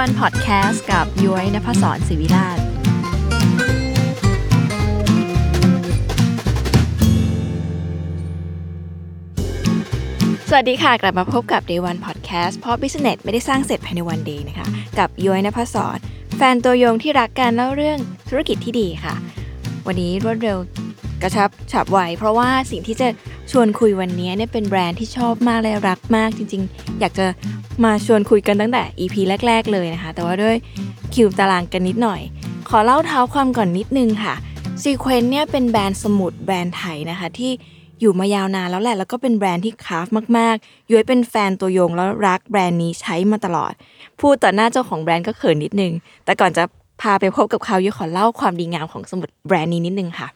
วนพอดแคสต์กับย้อยนภศรศิวิราช สวัสดีค่ะ กลับมาพบกับ Day One Podcast เพราะ Business ไม่ได้สร้างเสร็จภายในวันเดียวนะคะ กับย้อยนภศรแฟนตัวยงที่รักการเล่าเรื่องธุรกิจที่ดีค่ะ วันนี้รวดเร็วกระชับฉับไวเพราะว่าสิ่งที่จะชวนคุยวันนี้เนี่ยเป็นแบรนด์ที่ชอบมากและรักมากจริง ๆ อยากจะมาชวนคุยกันตั้งแต่ EP แรก ๆ เลยนะคะ แต่ว่าด้วยคิวตารางกันนิดหน่อย ขอเล่าเท้าความก่อนนิดนึงค่ะซีเควนเนี่ยเป็นแบรนด์สมุดแบรนด์ไทยนะคะที่อยู่มายาวนานแล้วแหละแล้วก็เป็นแบรนด์ที่คราฟมากๆ ย้อยเป็นแฟนตัวยงแล้วรักแบรนด์นี้ใช้มาตลอด พูดต่อหน้าเจ้าของแบรนด์ก็เขินนิดนึง แต่ก่อนจะ พาไปพบกับเขาย้อขอเล่าความดีงามของสมุดแบรนด์นี้นิดนึงค่ะ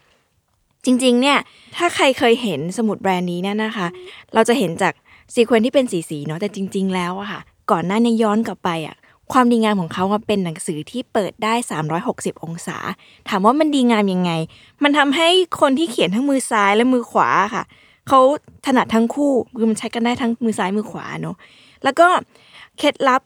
จริงๆเนี่ยถ้าใครเคยเห็นสมุดแบรนด์นี้เนี่ยนะคะ เราจะเห็นจากซีเควนที่เป็นสีๆเนาะแต่จริง ๆ แล้วอะค่ะ ก่อนหน้านี้ย้อนกลับไปอะความดีงามของเขาเป็นหนังสือที่เปิดได้ 360 องศา ถามว่ามันดีงามยังไง มันทำให้คนที่เขียนทั้งมือซ้ายและมือขวาค่ะ เขาถนัดทั้งคู่คือมันใช้กันได้ทั้งมือซ้ายมือขวาเนาะแล้วก็เคล็ดลับ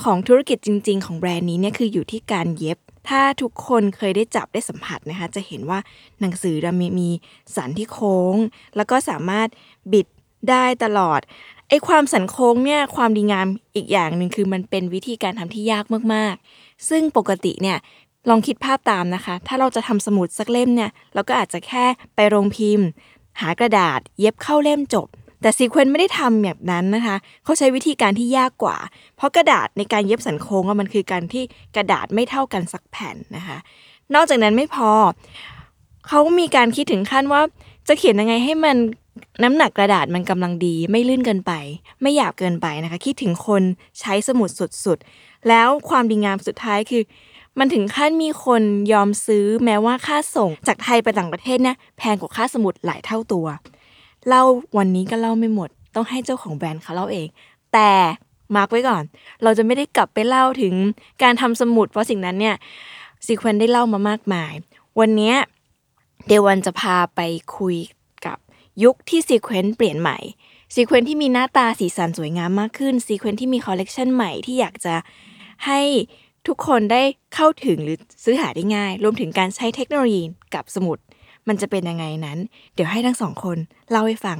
ของธุรกิจจริง ๆ ของแบรนด์นี้เนี่ยคืออยู่ที่การเย็บ ถ้าทุกคนเคยได้จับได้สัมผัสนะคะ จะเห็นว่าหนังสือมีมีสันที่โค้ง แล้วก็สามารถบิดได้ตลอดไอ้ความสันโค้งเนี่ยความดีงามอีกอย่างหนึ่งคือมันเป็นวิธีการทำที่ยากมากๆ ซึ่งปกติเนี่ยลองคิดภาพตามนะคะ ถ้าเราจะทำสมุดสักเล่มเนี่ยเราก็อาจจะแค่ไปโรงพิมพ์ หากระดาษเย็บเข้าเล่มจบ แต่ซีเควนไม่ได้ทำแบบนั้นนะคะ เขาใช้วิธีการที่ยากกว่า เพราะกระดาษในการเย็บสันโค้งมันคือการที่กระดาษไม่เท่ากันสักแผ่นนะคะ นอกจากนั้นไม่พอ เขามีการคิดถึงขั้นว่าจะเขียนยังไงให้มันน้ำหนักกระดาษมันกำลังดี ไม่ลื่นเกินไป ไม่หยาบเกินไปนะคะ คิดถึงคนใช้สมุดสุดๆ แล้วความดีงามสุดท้ายคือ มันถึงขั้นมีคนยอมซื้อแม้ว่าค่าส่งจากไทยไปต่างประเทศเนี่ยแพงกว่าค่าสมุดหลายเท่าตัว เล่าวันนี้ก็เล่าไม่หมด ต้องให้เจ้าของแบรนด์เขาเล่าเอง แต่ mark ไว้ก่อน เราจะไม่ได้กลับไปเล่าถึงการทำสมุด เพราะสิ่งนั้นเนี่ย ZEQUENZ ได้เล่ามามากมาย วันนี้ Day 1จะพาไปคุยกับยุคที่ ZEQUENZ เปลี่ยนใหม่ZEQUENZ ที่มีหน้าตาสีสันสวยงามมากขึ้น ZEQUENZ ที่มีคอลเลกชันใหม่ที่อยากจะให้ทุกคนได้เข้าถึงหรือซื้อหาได้ง่าย รวมถึงการใช้เทคโนโลยีกับสมุด มันจะเป็นยังไงนั้น เดี๋ยวให้ทั้งสองคนเล่าให้ฟัง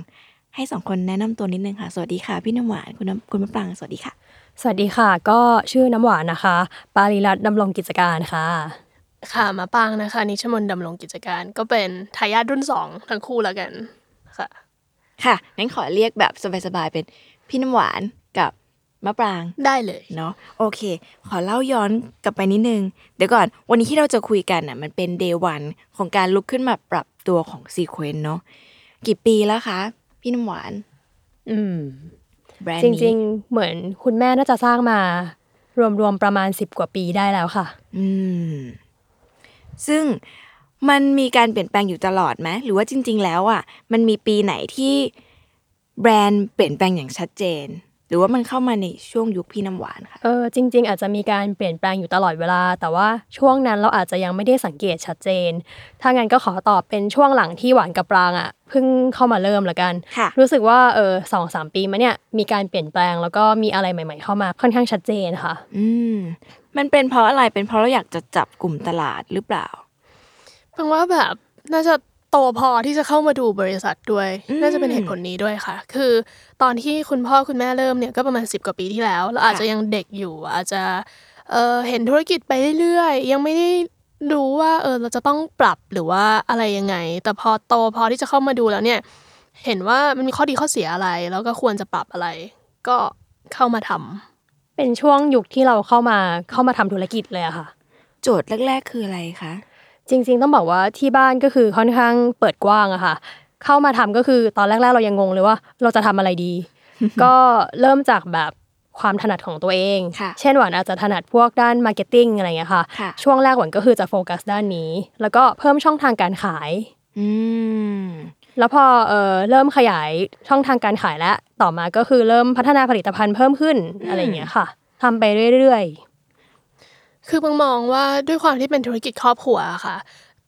ให้สองคนแนะนำตัวนิดนึงค่ะ สวัสดีค่ะ พี่น้ำหวานคุณน้ำคุณมะปราง สวัสดีค่ะ สวัสดีค่ะ ก็ชื่อน้ำหวานนะคะ ปาริรัตน์ดำรงกิจการค่ะ ค่ะมะปรางนะคะ นิชมนต์ดำรงกิจการ ก็เป็นทายาทรุ่นสองทั้งคู่แล้วกันค่ะ ค่ะงั้นขอเรียกแบบสบายๆเป็นพี่น้ำหวานกับ มะปรางได้เลยเนาะโอเค ขอเล่าย้อนกลับไปนิดนึง เดี๋ยวก่อน วันนี้ที่เราจะคุยกันอะมันเป็นเดย์วันของการลุกขึ้นมาปรับตัวของซีเควนเนาะกี่ปีแล้วคะ พี่น้ำหวาน อืมแบรนด์จนี้ริง ๆ เหมือนคุณแม่น่าจะสร้างมา รวมๆประมาณสิบกว่าปีได้แล้วค่ะ อืม ซึ่งมันมีการเปลี่ยนแปลงอยู่ตลอดไหมหรือว่าจริง ๆ แล้วอะ มันมีปีไหนที่แบรนด์เปลี่ยนแปลงอย่างชัดเจน รือว่ามันเข้ามาในช่วงยุคพี่น้ำหวานค่ะเออจริง ๆ อาจจะมีการเปลี่ยนแปลงอยู่ตลอดเวลา แต่ว่าช่วงนั้นเราอาจจะยังไม่ได้สังเกตชัดเจน ถ้างั้นก็ขอตอบเป็นช่วงหลังที่หวานกับปรางอะเพิ่งเข้ามาเริ่มละกันค่ะรู้สึกว่าเออสองสามปีมาเนี่ยมีการเปลี่ยนแปลงแล้วก็มีอะไรใหม่ ๆ เข้ามาค่อนข้างชัดเจนค่ะ อืมมันเป็นเพราะอะไรเป็นเพราะเราอยากจะจับกลุ่มตลาดหรือเปล่าเพิ่งว่าแบบน่าจะ โตพอที่จะเข้ามาดูบริษัทด้วยอืมน่าจะเป็นเหตุผลนี้ด้วยค่ะ คือตอนที่คุณพ่อคุณแม่เริ่มเนี่ยก็ประมาณสิบกว่าปีที่แล้ว เราอาจจะยังเด็กอยู่อาจจะเออเห็นธุรกิจไปเรื่อยๆ ยังไม่ได้รู้ว่าเออเราจะต้องปรับหรือว่าอะไรยังไง แต่พอโตพอที่จะเข้ามาดูแล้วเนี่ย เห็นว่ามันมีข้อดีข้อเสียอะไร แล้วก็ควรจะปรับอะไร ก็เข้ามาทำเป็นช่วงยุคที่เราเข้ามาเข้ามาทำธุรกิจเลยอะค่ะ โจทย์แรก ๆ คืออะไรคะ จริง ๆ ต้องบอกว่าที่บ้านก็คือค่อนข้างเปิดกว้างอะค่ะ เข้ามาทำก็คือตอนแรก ๆ เรายังงงเลยว่า เราจะทำอะไรดี ก็เริ่มจากแบบความถนัดของตัวเองค่ะเช่นหวานอาจจะถนัดพวกด้าน marketing อะไรอย่างเงี้ยค่ะค่ะ ช่วงแรกหวานก็คือจะโฟกัสด้านนี้ แล้วก็เพิ่มช่องทางการขาย อืมแล้วพอเอ่อเริ่มขยายช่องทางการขายแล้วต่อมาก็คือเริ่มพัฒนาผลิตภัณฑ์เพิ่มขึ้นอะไรอย่างเงี้ยค่ะทำไปเรื่อย คือปังมองว่าด้วยความที่เป็นธุรกิจครอบครัวอะค่ะ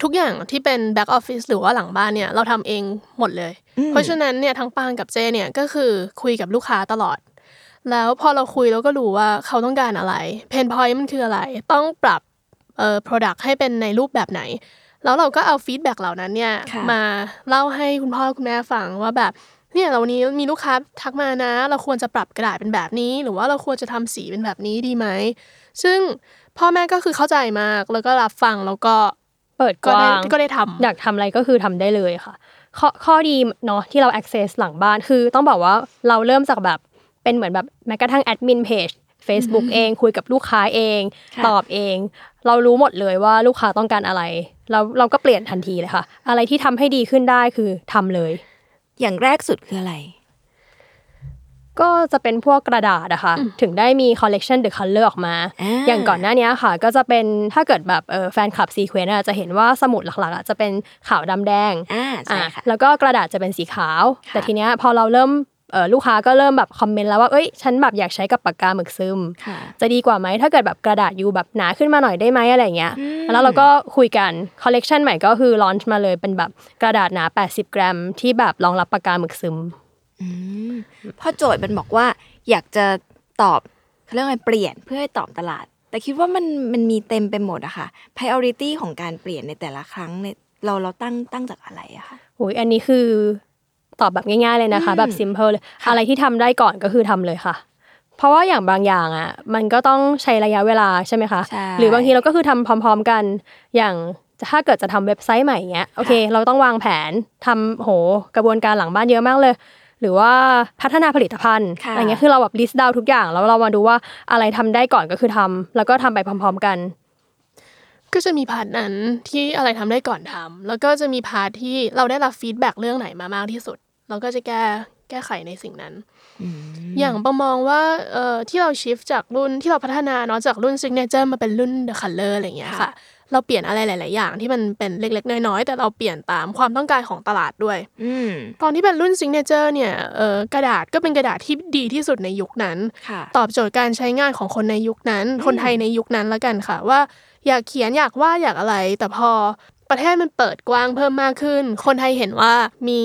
ทุกอย่างที่เป็นแบ็กออฟฟิศหรือว่าหลังบ้านเนี่ยเราทำเองหมดเลยอืมเพราะฉะนั้นเนี่ยทั้งปางกับเจเนี่ยก็คือคุยกับลูกค้าตลอด แล้วพอเราคุยเราก็รู้ว่าเขาต้องการอะไรpain point มันคืออะไร ต้องปรับเอ่อ product ให้เป็นในรูปแบบไหน แล้วเราก็เอา feedback เหล่านั้นเนี่ยค่ะมาเล่าให้คุณพ่อคุณแม่ฟังว่าแบบเนี่ยเราวันนี้มีลูกค้าทักมานะ เราควรจะปรับกระดาษเป็นแบบนี้ หรือว่าเราควรจะทำสีเป็นแบบนี้ดีไหมซึ่ง พ่อแม่ก็คือเข้าใจมาก แล้วก็รับฟังแล้วก็ๆเปิดกก็ได้ว้างก็ได้ทำอยากทำอะไรก็คือทำได้เลยค่ะ ข้อข้อดีเนาะที่เรา access หลังบ้านคือต้องบอกว่าเราเริ่มจากแบบเป็นเหมือนแบบแม้กระทั่งแอดมินเพจ Facebook เองคุยกับลูกค้าเองค่ะตอบเอง เรารู้หมดเลยว่าลูกค้าต้องการอะไร เราเราก็เปลี่ยนทันทีเลยค่ะ อะไรที่ทำให้ดีขึ้นได้คือทำเลย อย่างแรกสุดคืออะไร ก็จะเป็นพวกกระดาษอะค่ะถึงได้มี collection the color ออกมาอ่าอย่างก่อนหน้านี้ค่ะ ก็จะเป็นถ้าเกิดแบบเออแฟนคลับซีเควนจะเห็นว่าสมุดหลักๆอะจะเป็นขาวดำแดงอ่าใช่อะค่ะแล้วก็กระดาษจะเป็นสีขาวค่ะแต่ทีเนี้ยพอเราเริ่มเออลูกค้าก็เริ่มแบบคอมเมนต์แล้วว่าเอ้ยฉันแบบอยากใช้กับปากกาหมึกซึมค่ะจะดีกว่าไหมถ้าเกิดแบบกระดาษ you แบบหนาขึ้นมาหน่อยได้ไหมอะไรเงี้ยอืมแล้วเราก็คุยกันคอลเลกชันใหม่ก็คือ launch มาเลยเป็นแบบกระดาษหนา 80 กรัม ที่แบบรองรับปากกาหมึกซึม อืมพอโจทย์มันบอกว่า อยากจะตอบเขาเรียกอะไรเปลี่ยนเพื่อให้ตอบตลาด แต่คิดว่ามันมันมีเต็มไปหมดอะค่ะ priority ของการเปลี่ยนในแต่ละครั้งเนี่ยเราเราตั้งตั้งจากอะไรอะคะโอ้ยอันนี้คือตอบแบบง่าย ๆเลยนะคะอืมแบบ simple เลยค่ะอะไรที่ทำได้ก่อนก็คือทำเลยค่ะ เพราะว่าอย่างบางอย่างอะ มันก็ต้องใช้ระยะเวลาใช่ไหมคะใช่หรือบางทีเราก็คือทำพร้อม ๆกันอย่างถ้าเกิดจะทำเว็บไซต์ใหม่เงี้ยโอเค เราต้องวางแผนทำโหกระบวนการหลังบ้านเยอะมากเลย หรือว่าพัฒนาผลิตภัณฑ์ค่ะอะไรเงี้ยคือเราแบบ list down ทุกอย่างแล้วเรามาดูว่าอะไรทำได้ก่อนก็คือทำแล้วก็ทำไปพร้อม ๆ กัน ก็จะมี part นั้นที่อะไรทำได้ก่อนทำแล้วก็จะมี part ที่เราได้รับ feedback เรื่องไหนมามากที่สุดเราก็จะแก้แก้ไขในสิ่งนั้นอืมอย่างปังมองว่าเอ่อที่เรา shift จากรุ่นที่เราพัฒนาเนาะจากรุ่น Signature มาเป็นรุ่น The Color อะไรอย่างเงี้ยค่ะ เราเปลี่ยนอะไรหลาย ๆ อย่างที่มันเป็นเล็ก ๆ น้อย ๆ แต่เราเปลี่ยนตามความต้องการของตลาดด้วยอืมตอนที่เป็นรุ่น Signature เนี่ยเอ่อกระดาษก็เป็นกระดาษที่ดีที่สุดในยุคนั้นค่ะตอบโจทย์การใช้งานของคนในยุคนั้น คนไทยในยุคนั้นละกันค่ะว่าอยากเขียนอยากวาดอยากอะไร แต่พอประเทศมันเปิดกว้างเพิ่มมากขึ้น คนไทยเห็นว่ามี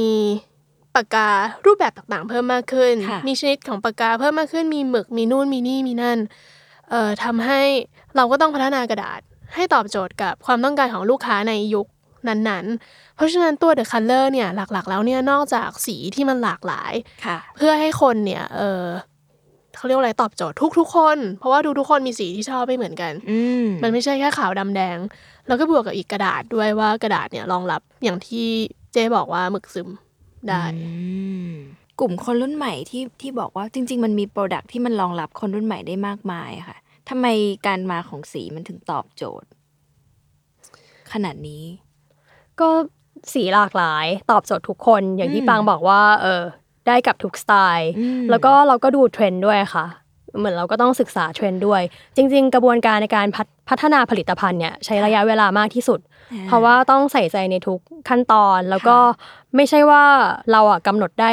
ปากการูปแบบต่างๆ เพิ่มมากขึ้นค่ะมีชนิดของปากกาเพิ่มมากขึ้น มีหมึก มีนู่น มีนี่ มีนั่น เอ่อทำให้เราก็ต้องพัฒนากระดาษ ให้ตอบโจทย์กับความต้องการของลูกค้าในยุคนั้นๆ เพราะฉะนั้นตัว The Color เนี่ยหลักๆ แล้วเนี่ยนอกจากสีที่มันหลากหลายค่ะเพื่อให้คนเนี่ยเออเขาเรียกว่าอะไรตอบโจทย์ทุกๆคน เพราะว่าทุกๆคนมีสีที่ชอบไม่เหมือนกันอืมมันไม่ใช่แค่ขาวดำแดง แล้วก็บวกกับอีกกระดาษด้วยว่ากระดาษเนี่ยรองรับอย่างที่เจ๊บอกว่าหมึกซึมได้อืมกลุ่มคนรุ่นใหม่ที่ที่บอกว่าจริง ๆ มันมีโปรดักที่มันรองรับคนรุ่นใหม่ได้มากมายอะค่ะ ทำไมการมาของสีมันถึงตอบโจทย์ ขนาดนี้ ก็สีหลากหลาย ตอบโจทย์ทุกคนอย่างที่อืมปังบอกว่า เออ ได้กับทุกสไตล์อืมแล้วก็เราก็ดูเทรนด์ด้วยค่ะ เหมือนเราก็ต้องศึกษาเทรนด์ด้วย จริง ๆ กระบวนการในการพัฒพัฒนาผลิตภัณฑ์เนี่ยใช้ระยะเวลามากที่สุด เพราะว่าต้องใส่ใจในทุกขั้นตอนแล้วก็ไม่ใช่ว่าเราอะกำหนดได้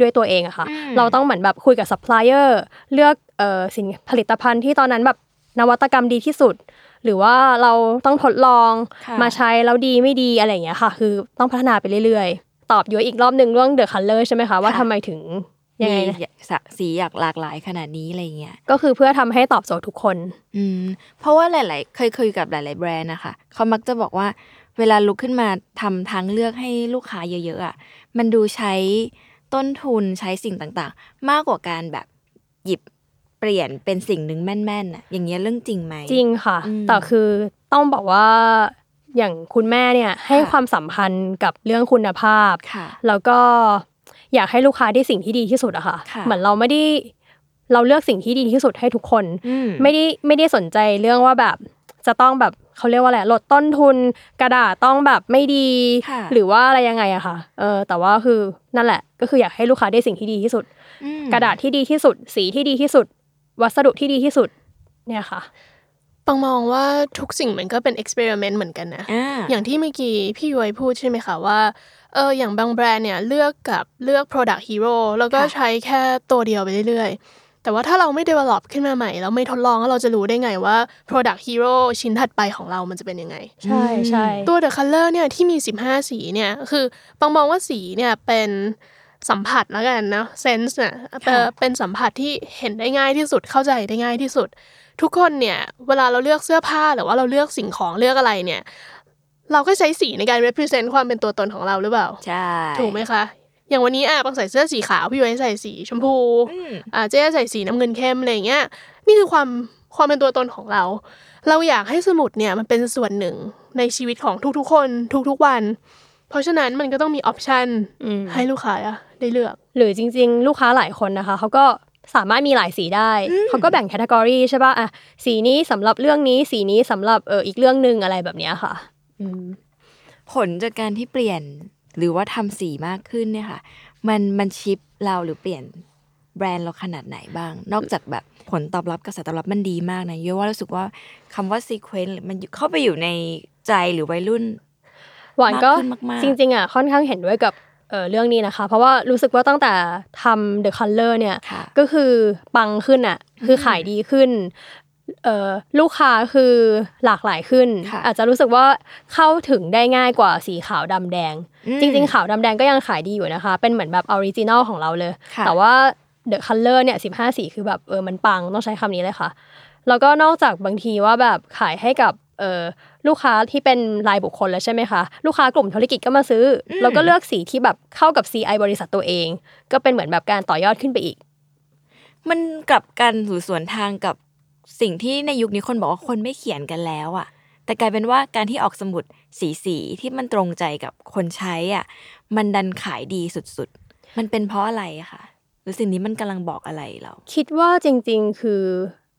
ด้วยตัวเองอะค่ะอืมเราต้องเหมือนแบบคุยกับซัพพลายเออร์เลือก เอ่อสินผลิตภัณฑ์ที่ตอนนั้นแบบนวัตกรรมดีที่สุด หรือว่าเราต้องทดลองค่ะมาใช้แล้วดีไม่ดีอะไรอย่างเงี้ยค่ะ คือต้องพัฒนาไปเรื่อยๆ ตอบย้อยอีกรอบหนึ่งเรื่อง The Color ใช่ไหมคะว่าทำไมถึงยังไงนะมีสะสีอยากหลากหลายขนาดนี้อะไรเงี้ยก็คือเพื่อทำให้ตอบโจทย์ทุกคน อืมเพราะว่าหลาย ๆ เคยคุยกับหลาย ๆ แบรนด์นะคะเขามักจะบอกว่าเวลาลุกขึ้นมาทำทางเลือกให้ลูกค้าเยอะ ๆอะมันดูใช้ต้นทุนใช้สิ่งต่าง ๆ มากกว่าการแบบหยิบ เปลี่ยนเป็นสิ่งหนึ่งแม่นๆอะอย่างเงี้ยเรื่องจริงไหมจริงค่ะอืมแต่คือต้องบอกว่าอย่างคุณแม่เนี่ยให้ค่ะความสัมพันธ์กับเรื่องคุณภาพค่ะแล้วก็อยากให้ลูกค้าได้สิ่งที่ดีที่สุดอะค่ะค่ะ เหมือนเราไม่ได้เราเลือกสิ่งที่ดีที่สุดให้ทุกคนอืมไม่ได้ไม่ได้สนใจเรื่องว่าแบบจะต้องแบบเขาเรียกว่าอะไรลดต้นทุนกระดาษต้องแบบไม่ดีค่ะหรือว่าอะไรยังไงอะค่ะเออแต่ว่าคือนั่นแหละ ก็คืออยากให้ลูกค้าได้สิ่งที่ดีที่สุดอืมกระดาษที่ดีที่สุด สีที่ดีที่สุด วัสดุที่ดีที่สุด เนี่ยค่ะปังมองว่าทุกสิ่งมันก็เป็น experiment เหมือนกันนะอ่าอย่างที่เมื่อกี้พี่ย้อยพูดใช่ไหมคะว่าเอออย่างบางแบรนด์เนี่ยเลือกกับเลือก product hero แล้วก็ค่ะใช้แค่ตัวเดียวไปเรื่อยๆ แต่ว่าถ้าเราไม่ develop ขึ้นมาใหม่ แล้วไม่ทดลองแล้วเราจะรู้ได้ไงว่า product hero ชิ้นถัดไปของเรามันจะเป็นยังไง ใช่ใช่ตัว The Color เนี่ยที่มี 15 สีเนี่ยคือปังมองว่าสีเนี่ยเป็น สัมผัสแล้วกันนะเซนส์เนี่ยเอ่อเป็นสัมผัสที่เห็นได้ง่ายที่สุดเข้าใจได้ง่ายที่สุด ทุกคนเนี่ยเวลาเราเลือกเสื้อผ้าหรือว่าเราเลือกสิ่งของเลือกอะไรเนี่ยเราก็ใช้สีในการ represent ความเป็นตัวตนของเราหรือเปล่า ใช่ ถูกไหมคะ อย่างวันนี้อะปังใส่เสื้อสีขาว พี่ย้อยใส่สีชมพูอืมอ่าเจ๊ใส่สีน้ำเงินเข้มอะไรอย่างเงี้ย นี่คือความความเป็นตัวตนของเรา เราอยากให้สมุดเนี่ยมันเป็นส่วนหนึ่งในชีวิตของทุกๆคน ทุกๆวัน เพราะฉะนั้นมันก็ต้องมีออปชันอืมให้ลูกค้าอะได้เลือก หรือจริง ๆ ลูกค้าหลายคนนะคะเขาก็สามารถมีหลายสีได้ เขาก็แบ่งแคตตากรีใช่ป่ะอะสีนี้สำหรับเรื่องนี้สีนี้สำหรับเอออีกเรื่องหนึ่งอะไรแบบเนี้ยค่ะอืมผลจากการที่เปลี่ยนหรือว่าทำสีมากขึ้นเนี่ยค่ะ มันมันชิปเราหรือเปลี่ยนแบรนด์เราขนาดไหนบ้าง นอกจากแบบผลตอบรับกระแสตอบรับมันดีมากนะเยอะว่ารู้สึกว่าคำว่าซีเควนต์มันอยู่เข้าไปอยู่ในใจหรือวัยรุ่น หวานก็มากขึ้นมากๆจริงๆอะค่อนข้างเห็นด้วยกับเออเรื่องนี้นะคะ เพราะว่ารู้สึกว่าตั้งแต่ทำ The Color เนี่ยค่ะก็คือปังขึ้นอะคือขายดีขึ้นเอ่อลูกค้าคือหลากหลายขึ้นค่ะอาจจะรู้สึกว่าเข้าถึงได้ง่ายกว่าสีขาวดำแดงอืมจริง ๆ ขาวดำแดงก็ยังขายดีอยู่นะคะ เป็นเหมือนแบบ original ของเราเลยค่ะแต่ว่า The Color เนี่ย15สีคือแบบเออมันปังต้องใช้คำนี้เลยค่ะ แล้วก็นอกจากบางทีว่าแบบขายให้กับ เออลูกค้าที่เป็นรายบุคคลแล้วใช่ไหมคะลูกค้ากลุ่มธุรกิจก็มาซื้ออแล้วก็เลือกสีที่แบบเข้ากับ CI บริษัทตัวเอง ก็เป็นเหมือนแบบการต่อยอดขึ้นไปอีก มันกลับกันหรือสวนทางกับสิ่งที่ในยุคนี้คนบอกว่าคนไม่เขียนกันแล้วอะ แต่กลายเป็นว่าการที่ออกสมุดสีสีๆที่มันตรงใจกับคนใช้อะ มันดันขายดีสุดๆ มันเป็นเพราะอะไรอะคะหรือสิ่งนี้มันกำลังบอกอะไรเรา คิดว่าจริง ๆ คือ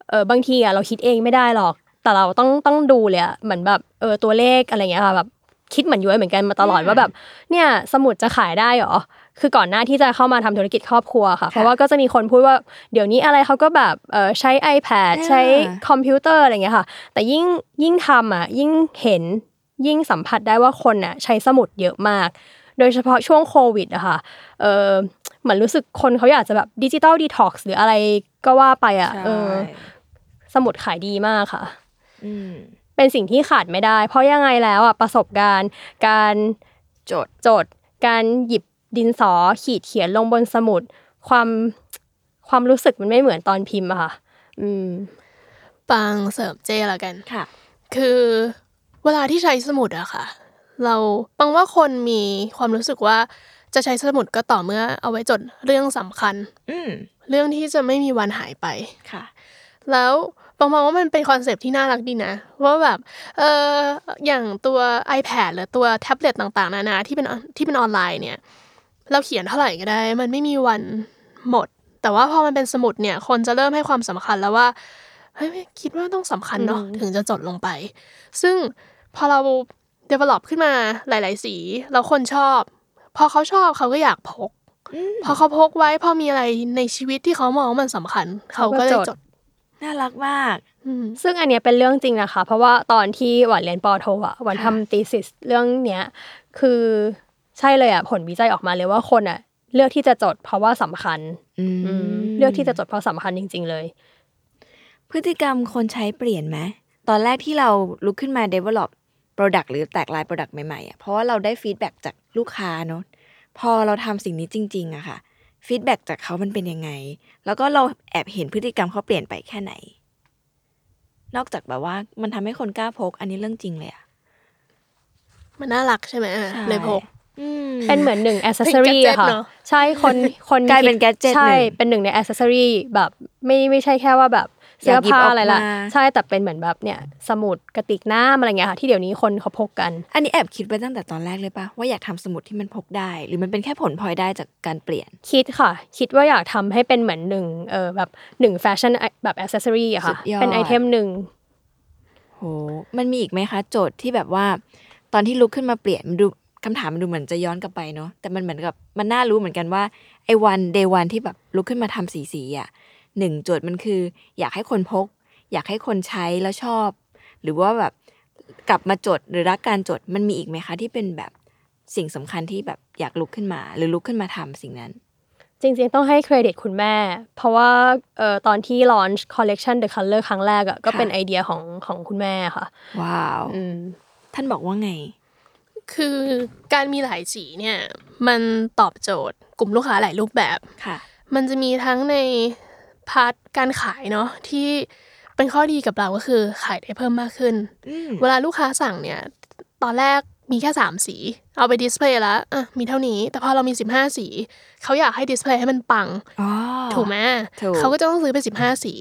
เออบางทีอะเราคิดเองไม่ได้หรอก แต่เราต้องต้องดูเลยอะเหมือนแบบเออตัวเลขอะไรเงี้ยค่ะแบบคิดเหมือนย้อยเหมือนกันมาตลอดอืมว่าแบบเนี่ยสมุดจะขายได้เหรอคือก่อนหน้าที่จะเข้ามาทำธุรกิจครอบครัวค่ะเพราะว่าก็จะมีคนพูดว่าเดี๋ยวนี้อะไรเขาก็แบบเออใช้ iPad อ่าใช้คอมพิวเตอร์อะไรเงี้ยค่ะ แต่ยิ่งยิ่งทำอะยิ่งเห็นยิ่งสัมผัสได้ว่าคนอะใช้สมุดเยอะมาก โดยเฉพาะช่วงโควิดอะค่ะเออเหมือนรู้สึกคนเขาอยากจะแบบ digital detox หรืออะไรก็ว่าไปอะเออสมุดขายดีมากค่ะอืม เป็นสิ่งที่ขาดไม่ได้ เพราะยังไงแล้วอะประสบการณ์ การโจทย์จด การหยิบดินสอขีดเขียนลงบนสมุด ความความรู้สึกมันไม่เหมือนตอนพิมพ์อะค่ะ อืมปังเสริมเจละกันค่ะ คือเวลาที่ใช้สมุดอะค่ะ เราปังว่าคนมีความรู้สึกว่าจะใช้สมุดก็ต่อเมื่อเอาไว้จดเรื่องสำคัญ อืมเรื่องที่จะไม่มีวันหายไปค่ะ แล้ว ปังมองว่ามันเป็นคอนเซปต์ที่น่ารักดีนะว่าแบบเอออย่างตัว iPad หรือตัวแท็บเล็ตต่างๆ นานาที่เป็นที่เป็นออนไลน์เนี่ย เราเขียนเท่าไหร่ก็ได้ มันไม่มีวันหมด แต่ว่าพอมันเป็นสมุดเนี่ย คนจะเริ่มให้ความสำคัญแล้วว่าเฮ้ยคิดว่าต้องสำคัญเนาะอืมถึงจะจดลงไป ซึ่งพอเรา develop ขึ้นมาหลาย ๆ สี แล้วคนชอบ พอเขาชอบเขาก็อยากพก พอเขาพกไว้ พอมีอะไรในชีวิตที่เขามองว่ามันสำคัญ เขาก็เลยจด น่ารักมากอืมซึ่งอันเนี้ยเป็นเรื่องจริงนะคะ เพราะว่าตอนที่หวานเรียนปอโทอะหวานค่ะทำตีสิสเรื่องเนี้ยคือใช่เลยอะผลวิจัยออกมาเลยว่าคนอะ เลือกที่จะจดเพราะว่าสำคัญอืมอืมเลือกที่จะจดเพราะสำคัญจริง ๆ เลย พฤติกรรมคนใช้เปลี่ยนไหมตอนแรกที่เราลุกขึ้นมา develop product หรือแตกลาย product ใหม่ๆอะเพราะว่าเราได้ฟีดแบ็จากลูกค้าเนอะพอเราทำสิ่งนี้จริง ๆอะค่ะ ฟีดแบ็จากเขามันเป็นยังไง แล้วก็เราแอบเห็นพฤติกรรมเขาเปลี่ยนไปแค่ไหน นอกจากแบบว่ามันทำให้คนกล้าพก อันนี้เรื่องจริงเลยอะมันน่ารักใช่ไหมเลยพกอืมเป็นเหมือนหนึ่งอ c เซสซอรี gadget ค่ะเนอะใช่คนคนกลายเป็นคิด gadget ใช่หนึ่งเป็นหนึ่งในอ c เซสซอรีแบบไม่ไม่ใช่แค่ว่าแบบ เสื้อผ้าอะไรละอยากหยิบออกมาใช่แต่เป็นเหมือนแบบเนี่ยสมุดกระติกน้ำอะไรเงี้ยค่ะที่เดี๋ยวนี้คนเขาพกกัน อันนี้แอบคิดไว้ตั้งแต่ตอนแรกเลยปะว่าอยากทำสมุดที่มันพกได้ หรือมันเป็นแค่ผลพลอยได้จากการเปลี่ยน คิดค่ะ คิดว่าอยากทำให้เป็นเหมือนหนึ่งเออแบบหนึ่งแฟชั่นแบบอ c เ ssory อะค่ะสุดยอดเป็นไอเทมหนึ่งโหมันมีอีกไหมคะ โจทย์ที่แบบว่า ตอนที่ลุกขึ้นมาเปลี่ยนมันดูคำถามมันดูเหมือนจะย้อนกลับไปเนาะแต่มันเหมือนกับมันน่ารู้เหมือนกันว่าไอ้วัน day one ที่แบบลุกขึ้นมาทำสีสีๆอะ หนึ่งโจทย์มันคือ อยากให้คนพก อยากให้คนใช้แล้วชอบ หรือว่าแบบกลับมาจดหรือรักการจดมันมีอีกไหมคะที่เป็นแบบสิ่งสำคัญที่แบบอยากลุกขึ้นมา หรือลุกขึ้นมาทำสิ่งนั้น จริงๆ ต้องให้เครดิตคุณแม่ เพราะว่าเอ่อตอนที่ launch collection the color ครั้งแรกอะก็เป็นไอเดียของของคุณแม่ค่ะ ว้าวอืมท่านบอกว่าไง คือการมีหลายสีเนี่ย มันตอบโจทย์กลุ่มลูกค้าหลายรูปแบบค่ะ มันจะมีทั้งใน part การขายเนาะที่เป็นข้อดีกับเราก็คือขายได้เพิ่มมากขึ้นอืมเวลาลูกค้าสั่งเนี่ย ตอนแรกมีแค่ 3 สี เอาไป display แล้วอะมีเท่านี้ แต่พอเรามี 15 สี เขาอยากให้ display ให้มันปังอ๋อถูกไหมถูกเขาก็จะต้องซื้อไป 15 สี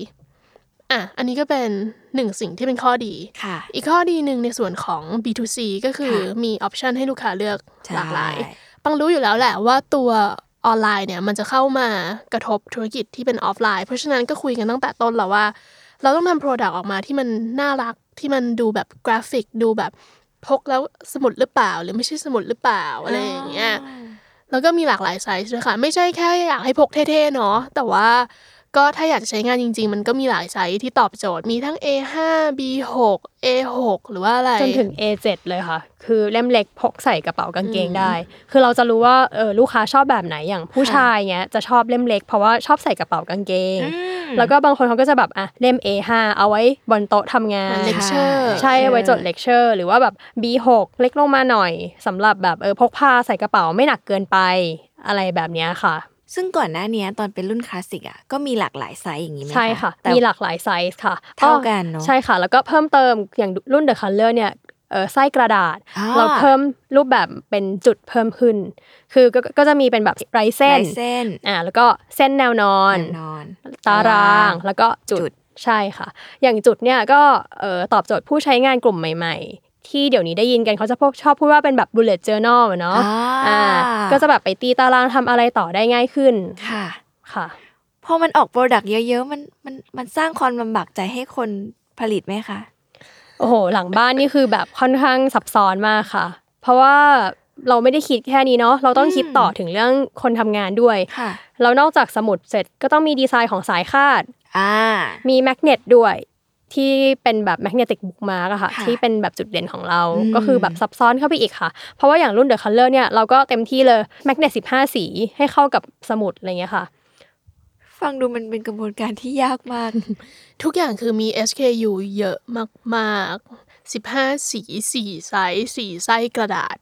อะอันนี้ก็เป็นหนึ่งสิ่งที่เป็นข้อดีค่ะอีกข้อดีหนึ่งในส่วนของ B2C ก็คือค่ะมี option ให้ลูกค้าเลือกใช่หลากหลาย ปังรู้อยู่แล้วแหละว่าตัว ออนไลน์เนี่ยมันจะเข้ามากระทบธุรกิจที่เป็นออฟไลน์ เพราะฉะนั้นก็คุยกันตั้งแต่ต้นแล้วว่า เราต้องทำ product ออกมาที่มันน่ารักที่มันดูแบบกราฟิก ดูแบบพกแล้วสมุดหรือเปล่า หรือไม่ใช่สมุดหรือเปล่าอะไรอย่างเงี้ยแล้วก็มีหลากหลายไซส์ด้วยค่ะ ไม่ใช่แค่อยากให้พกเท่ๆเนาะแต่ว่า ก็ถ้าอยากจะใช้งานจริง ๆ มันก็มีหลายไซส์ที่ตอบโจทย์มีทั้ง A5 B6 A6 หรือว่าอะไร จนถึง A7 เลยค่ะ คือเล่มเล็กพกใส่กระเป๋ากางเกงได้ คือเราจะรู้ว่าเออลูกค้าชอบแบบไหนอย่างผู้ชายเงี้ยจะชอบเล่มเล็ก เพราะว่าชอบใส่กระเป๋ากางเกง แล้วก็บางคนเขาก็จะแบบอะเล่ม A5 เอาไว้บนโต๊ะทำงานเลคเชอร์ใช่ไว้จดเลคเชอร์หรือว่าแบบ B6 เล็กลงมาหน่อยสำหรับแบบเออพกพาใส่กระเป๋าไม่หนักเกินไปอะไรแบบเนี้ยค่ะ ซึ่งก่อนหน้าเนี้ยตอนเป็นรุ่นคลาสสิกอะก็มีหลากหลายไซส์อย่างนี้ไหมใช่ค่ะแต่มีหลากหลายไซส์ค่ะ เท่ากันเนอะใช่ค่ะ แล้วก็เพิ่มเติมอย่างรุ่น The Color เนี่ยเออไส้กระดาษอ่าเราเพิ่มรูปแบบเป็นจุดเพิ่มขึ้น คือก็ก็จะมีเป็นแบบไรเส้นลายเส้นอ่าแล้วก็เส้นแนวนอนแนวนอน ตาราง แล้วก็จุจุดดใช่ค่ะ อย่างจุดเนี่ยก็เอ่อตอบโจทย์ผู้ใช้งานกลุ่มใหม่ๆ ที่เดี๋ยวนี้ได้ยินกันเขาจะพวกชอบพูดว่าเป็นแบบ bullet journal อะเนาะอ่าก็จะแบบไปตีตารางทำอะไรต่อได้ง่ายขึ้นค่ะค่ะพอมันออกโปรดักต์เยอะๆมันมันมันสร้างความลำบากใจให้คนผลิตไหมคะโอ้โห หลังบ้านนี่คือแบบค่อนข้างซับซ้อนมากค่ะ เพราะว่าเราไม่ได้คิดแค่นี้เนาะเราต้องคิดต่อถึงเรื่องคนทำงานด้วยค่ะแล้วนอกจากสมุดเสร็จก็ต้องมีดีไซน์ของสายคาดอ่ามี magnet ด้วย ที่เป็นแบบ magnetic bookmark อะค่ะค่ะที่เป็นแบบจุดเด่นของเราอืมก็คือแบบซับซ้อนเข้าไปอีกค่ะ เพราะว่าอย่างรุ่น The Color เนี่ยเราก็เต็มที่เลย magnet สิบห้าสีให้เข้ากับสมุดอะไรเงี้ยค่ะ ฟังดูมันเป็นกระบวนการที่ยากมาก ทุกอย่างคือมี SKU เยอะมากๆ15สีสี่ไซส์สี่ไส้กระดาษ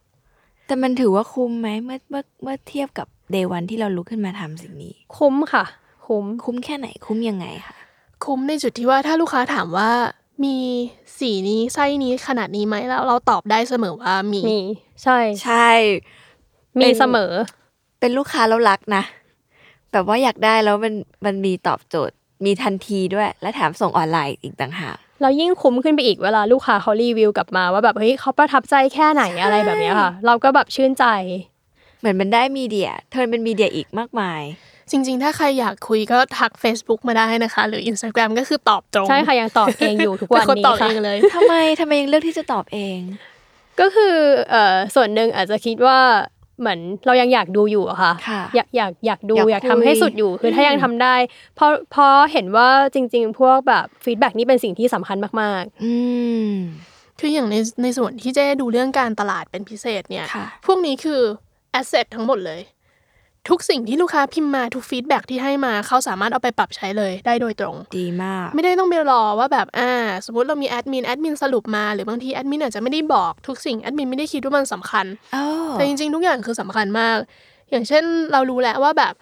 แต่มันถือว่าคุ้มไหมเมื่อเมื่อเมื่อเทียบกับ Day One ที่เราลุกขึ้นมาทำสิ่งนี้ คุ้มค่ะ คุ้มคุ้มแค่ไหนคุ้มยังไงคะ คุ้มในจุดที่ว่าถ้าลูกค้าถามว่ามีสีนี้ไส้นี้ขนาดนี้ไหมแล้วเราตอบได้เสมอว่ามีมี ใช่ ใช่ มีเป็นเสมอ เป็นลูกค้าแล้วรักนะ แบบว่าอยากได้แล้วมันมันมีตอบโจทย์ มีทันทีด้วย และแถมส่งออนไลน์อีกต่างหากเรายิ่งคุ้มขึ้นไปอีกเวลาลูกค้าเขารีวิวกลับมาว่าแบบเฮ้ยเขาประทับใจแค่ไหนอะไรแบบเนี้ยค่ะ เราก็แบบชื่นใจ เหมือนมันได้มีเดียเทิร์นเป็นมีเดียอีกมากมาย จริง ๆ ถ้าใครอยากคุยก็ทัก Facebook มาได้นะคะ หรือ Instagram ก็คือตอบตรง ใช่ค่ะ ยังตอบเองอยู่ทุกเป็วันนคนนี้ตอบค่ะเองเลยทำไมทำไมยังเลือกที่จะตอบเอง ก็คือเอ่อส่วนหนึ่งอาจจะคิดว่าเหมือนเรายังอยากดูอยู่อะค่ะค่ะอยากอยากอยากดูอยากอยากทำให้คุยสุดอยู่คือถ้ายังทำได้ เพราะเพราะเห็นว่าจริง ๆ พวกแบบ feedback นี่เป็นสิ่งที่สำคัญมากอืมคืออย่างในในส่วนที่เจ๊ดูเรื่องการตลาดเป็นพิเศษเนี่ยค่ะพวกนี้คือ asset ทั้งหมดเลย ทุกสิ่งที่ลูกค้าพิมพ์มาทุก feedback ที่ให้มาเขาสามารถเอาไปปรับใช้เลยได้โดยตรง ดีมาก ไม่ได้ต้องไปรอว่าแบบอ่าสมมติเรามีแอดมินแอดมินสรุปมาหรือบางทีแอดมินอาจจะไม่ได้บอกทุกสิ่งแอดมินไม่ได้คิดว่ามันสำคัญอ๋อแต่จริงๆ ทุกอย่างคือสำคัญมาก อย่างเช่นเรารู้แล้วว่าแบบ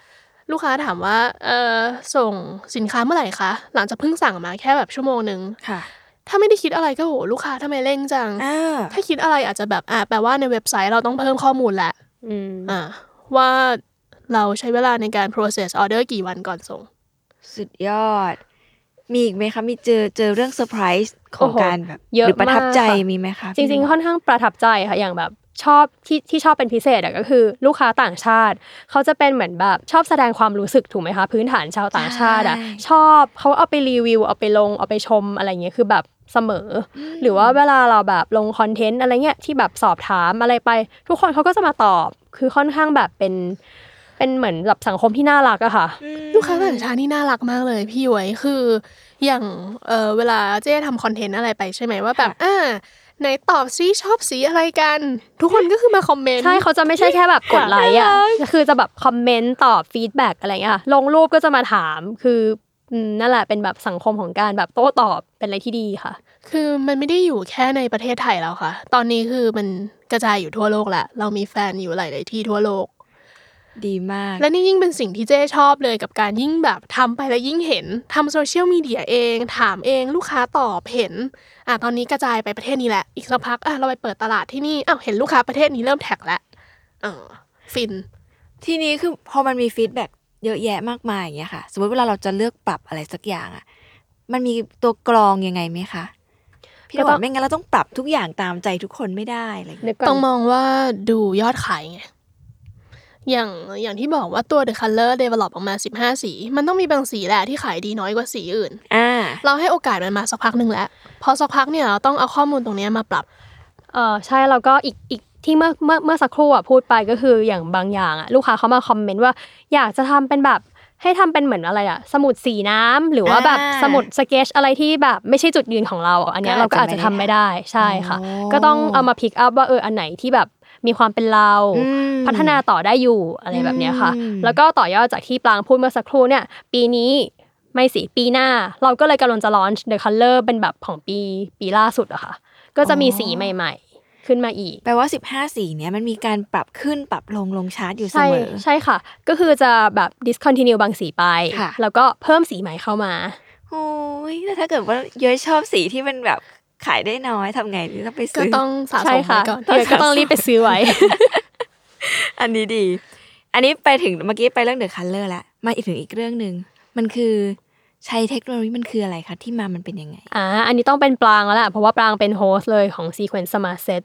ลูกค้าถามว่าเออส่งสินค้าเมื่อไหร่คะหลังจากเพิ่งสั่งมาแค่แบบชั่วโมงหนึ่งค่ะถ้าไม่ได้คิดอะไรก็โหลูกค้าทำไมเร่งจังอ่าถ้าคิดอะไรอาจจะแบบอ่าแปลว่าในเว็บไซต์เราต้องเพิ่มข้อมูลแหละอืมอ่าว่า เราใช้เวลาในการ process order กี่วันก่อนส่ง สุดยอด มีอีกไหมคะ มีเจอเจอเรื่องเซอร์ไพรส์ขโอ้องโหการแบบเยอะหรือประทับใจมากค่ะมีไหมคะ จริง ๆ ค่อนข้างประทับใจค่ะ อย่างแบบชอบที่ที่ชอบเป็นพิเศษอะก็คือ ลูกค้าต่างชาติ เขาจะเป็นเหมือนแบบชอบแสดงความรู้สึกถูกไหมคะ พื้นฐานชาวต่างชาติอะชอบเขาเอาไปรีวิว เอาไปลงเอาไปชมอะไรเงี้ยคือแบบเสมออหรือว่าเวลาเราแบบลงคอนเทนต์อะไรเงี้ยที่แบบสอบถามอะไรไป ทุกคนเขาก็จะมาตอบคือค่อนข้างแบบเป็น เป็นเหมือนแบบสังคมที่น่ารักอะค่ะ ลูกค้าต่างชาตินี่น่ารักมากเลยพี่ย้วยคืออย่างเออเวลาเจ๊ทำคอนเทนต์อะไรไปใช่ไหมว่าแบบอ่าไหนตอบซิชอบสีอะไรกัน ทุกคนก็คือมาคอมเมนต์ใช่เขาจะไม่ใช่แค่แบบกดไลค์อะคือจะแบบคอมเมนต์ตอบฟีดแบ็กอะไรเงี้ยค่ะลงรูปก็จะมาถามคืออืมนั่นแหละเป็นแบบสังคมของการแบบโต้ตอบเป็นอะไรที่ดีค่ะ คือมันไม่ได้อยู่แค่ในประเทศไทยแล้วค่ะ ตอนนี้คือมันกระจายอยู่ทั่วโลกแหละเรามีแฟนอยู่หลายๆที่ทั่วโลก ดีมาก และนี่ยิ่งเป็นสิ่งที่เจ้ชอบเลยกับการยิ่งแบบทำไปแล้วยิ่งเห็นทำโซเชียลมีเดียเอง ถามเองลูกค้าตอบเห็นอะตอนนี้กระจายไปประเทศนี้แหละ อีกสักพักอะเราไปเปิดตลาดที่นี่อ้าวเห็นลูกค้าประเทศนี้เริ่ม tag แล้วเออฟิน ทีนี้คือพอมันมี feedback เยอะแยะมากมายอย่างเงี้ยค่ะ สมมติเวลาเราจะเลือกปรับอะไรสักอย่างอะมันมีตัวกรองยังไงไหมคะพี่ก็ต้วัดไม่งั้นเราต้องปรับทุกอย่างตามใจทุกคนไม่ได้อะไรอย่างเงี้ยนึกก่อนต้องมองว่าดูยอดขายไง อย่างอย่างที่บอกว่าตัว The Color develop ออกมา 15 สี มันต้องมีบางสีแหละที่ขายดีน้อยกว่าสีอื่น อ่า เราให้โอกาสมันมาสักพักหนึ่งแล้ว พอสักพักเนี่ยเราต้องเอาข้อมูลตรงเนี้ยมาปรับ เออใช่แล้วก็อีกอีกที่เมื่อเมื่อเมื่อสักครู่อะพูดไปก็คืออย่างบางอย่างอะลูกค้าเขามาคอมเมนต์ว่าอยากจะทำเป็นแบบให้ทำเป็นเหมือนอะไรอะสมุดสีน้ำหรือว่าแบบอ่าสมุดสเก็ตอะไรที่แบบไม่ใช่จุดยืนของเรา อันเนี้ยก็เราอาจก็จะอาจจะทำไม่ได้ใช่ค่ะอ๋อก็ต้องเอามาพิกอัพว่าเอออันไหนที่แบบ มีความเป็นเราอืมพัฒนาต่อได้อยู่อะไรแบบเนี้ยค่ะอืมแล้วก็ต่อยอดจากที่ปลางพูดเมื่อสักครู่เนี่ย ปีนี้ไม่สิปีหน้า เราก็เลยกำลังจะลอนช์ The Color เป็นแบบของปีปีล่าสุดอะค่ะ ก็จะมีสีใหม่ ๆขึ้นมาอีกแปลว่า 15 สีเนี้ยมันมีการปรับขึ้นปรับลงลงชาร์ตอยู่เสใช่มอ ใช่ค่ะ ก็คือจะแบบ discontinue บางสีไปค่ะแล้วก็เพิ่มสีใหม่เข้ามาโอ้ยแล้วถ้าเกิดว่าเย้อยชอบสีที่มันแบบ ขายได้น้อยทำไงดีก็ต้องไปซื้อต้องสะสมใช่ค่ะไว้ก่อนเดี๋ยวก็ต้องรีบไปซื้อไว้ อันนี้ดี อันนี้ไปถึงเมื่อกี้ไปเรื่อง The Color แล้วมาอีกถึงอีกเรื่องหนึ่งมันคือใช้เทคโนโลยีมันคืออะไรคะที่มามันเป็นยังไงอ่าอันนี้ต้องเป็นปลางแล้วแหละเพราะว่าปลางเป็นโฮสต์เลยของ Sequence Smart Set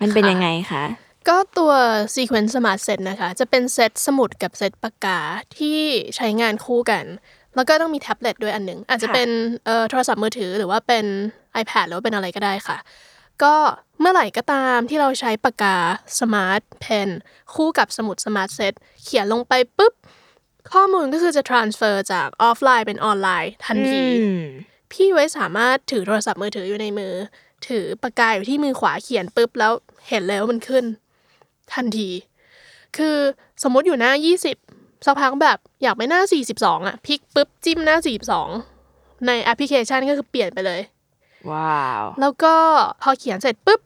มันเป็นยังไงคะก็ตัว ZEQUENZ Smart Set นะคะ จะเป็นเซตสมุดกับเซตปากกาที่ใช้งานคู่กัน แล้วก็ต้องมีแท็บเล็ตด้วยอันหนึ่งอาจจะค่ะเป็นเอ่อโทรศัพท์มือถือหรือว่าเป็น iPad หรือว่าเป็นอะไรก็ได้ค่ะ ก็เมื่อไหร่ก็ตามที่เราใช้ปากกา Smart Pen คู่กับสมุด Smart Set เขียนลงไปปุ๊บ ข้อมูลก็คือจะ transfer จากออฟไลน์เป็นออนไลน์ทันทีอืมพี่ไว้สามารถถือโทรศัพท์มือถืออยู่ในมือ ถือปากกาอยู่ที่มือขวาเขียนปุ๊บแล้วเห็นแล้วมันขึ้น ทันที คือสมมติอยู่หน้า 20 สักพักแบบอยากไปหน้า 42 อะพลิกปุ๊บจิ้มหน้า 42 ในแอปพลิเคชันก็คือเปลี่ยนไปเลย ว้าว แล้วก็พอเขียนเสร็จปุ๊บ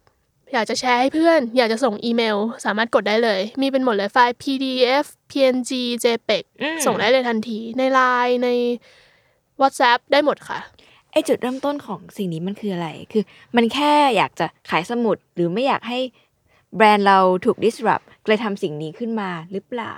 อยากจะแชร์ให้เพื่อน อยากจะส่งอีเมล สามารถกดได้เลย มีเป็นหมดเลยไฟล์ PDF PNG JPEG อืมส่งได้เลยทันที ใน Line ใน WhatsApp ได้หมดค่ะไอจุดเริ่มต้นของสิ่งนี้มันคืออะไร คือมันแค่อยากจะขายสมุดหรือไม่อยากให้แบรนด์เราถูก disrupt เลยทำสิ่งนี้ขึ้นมาหรือเปล่า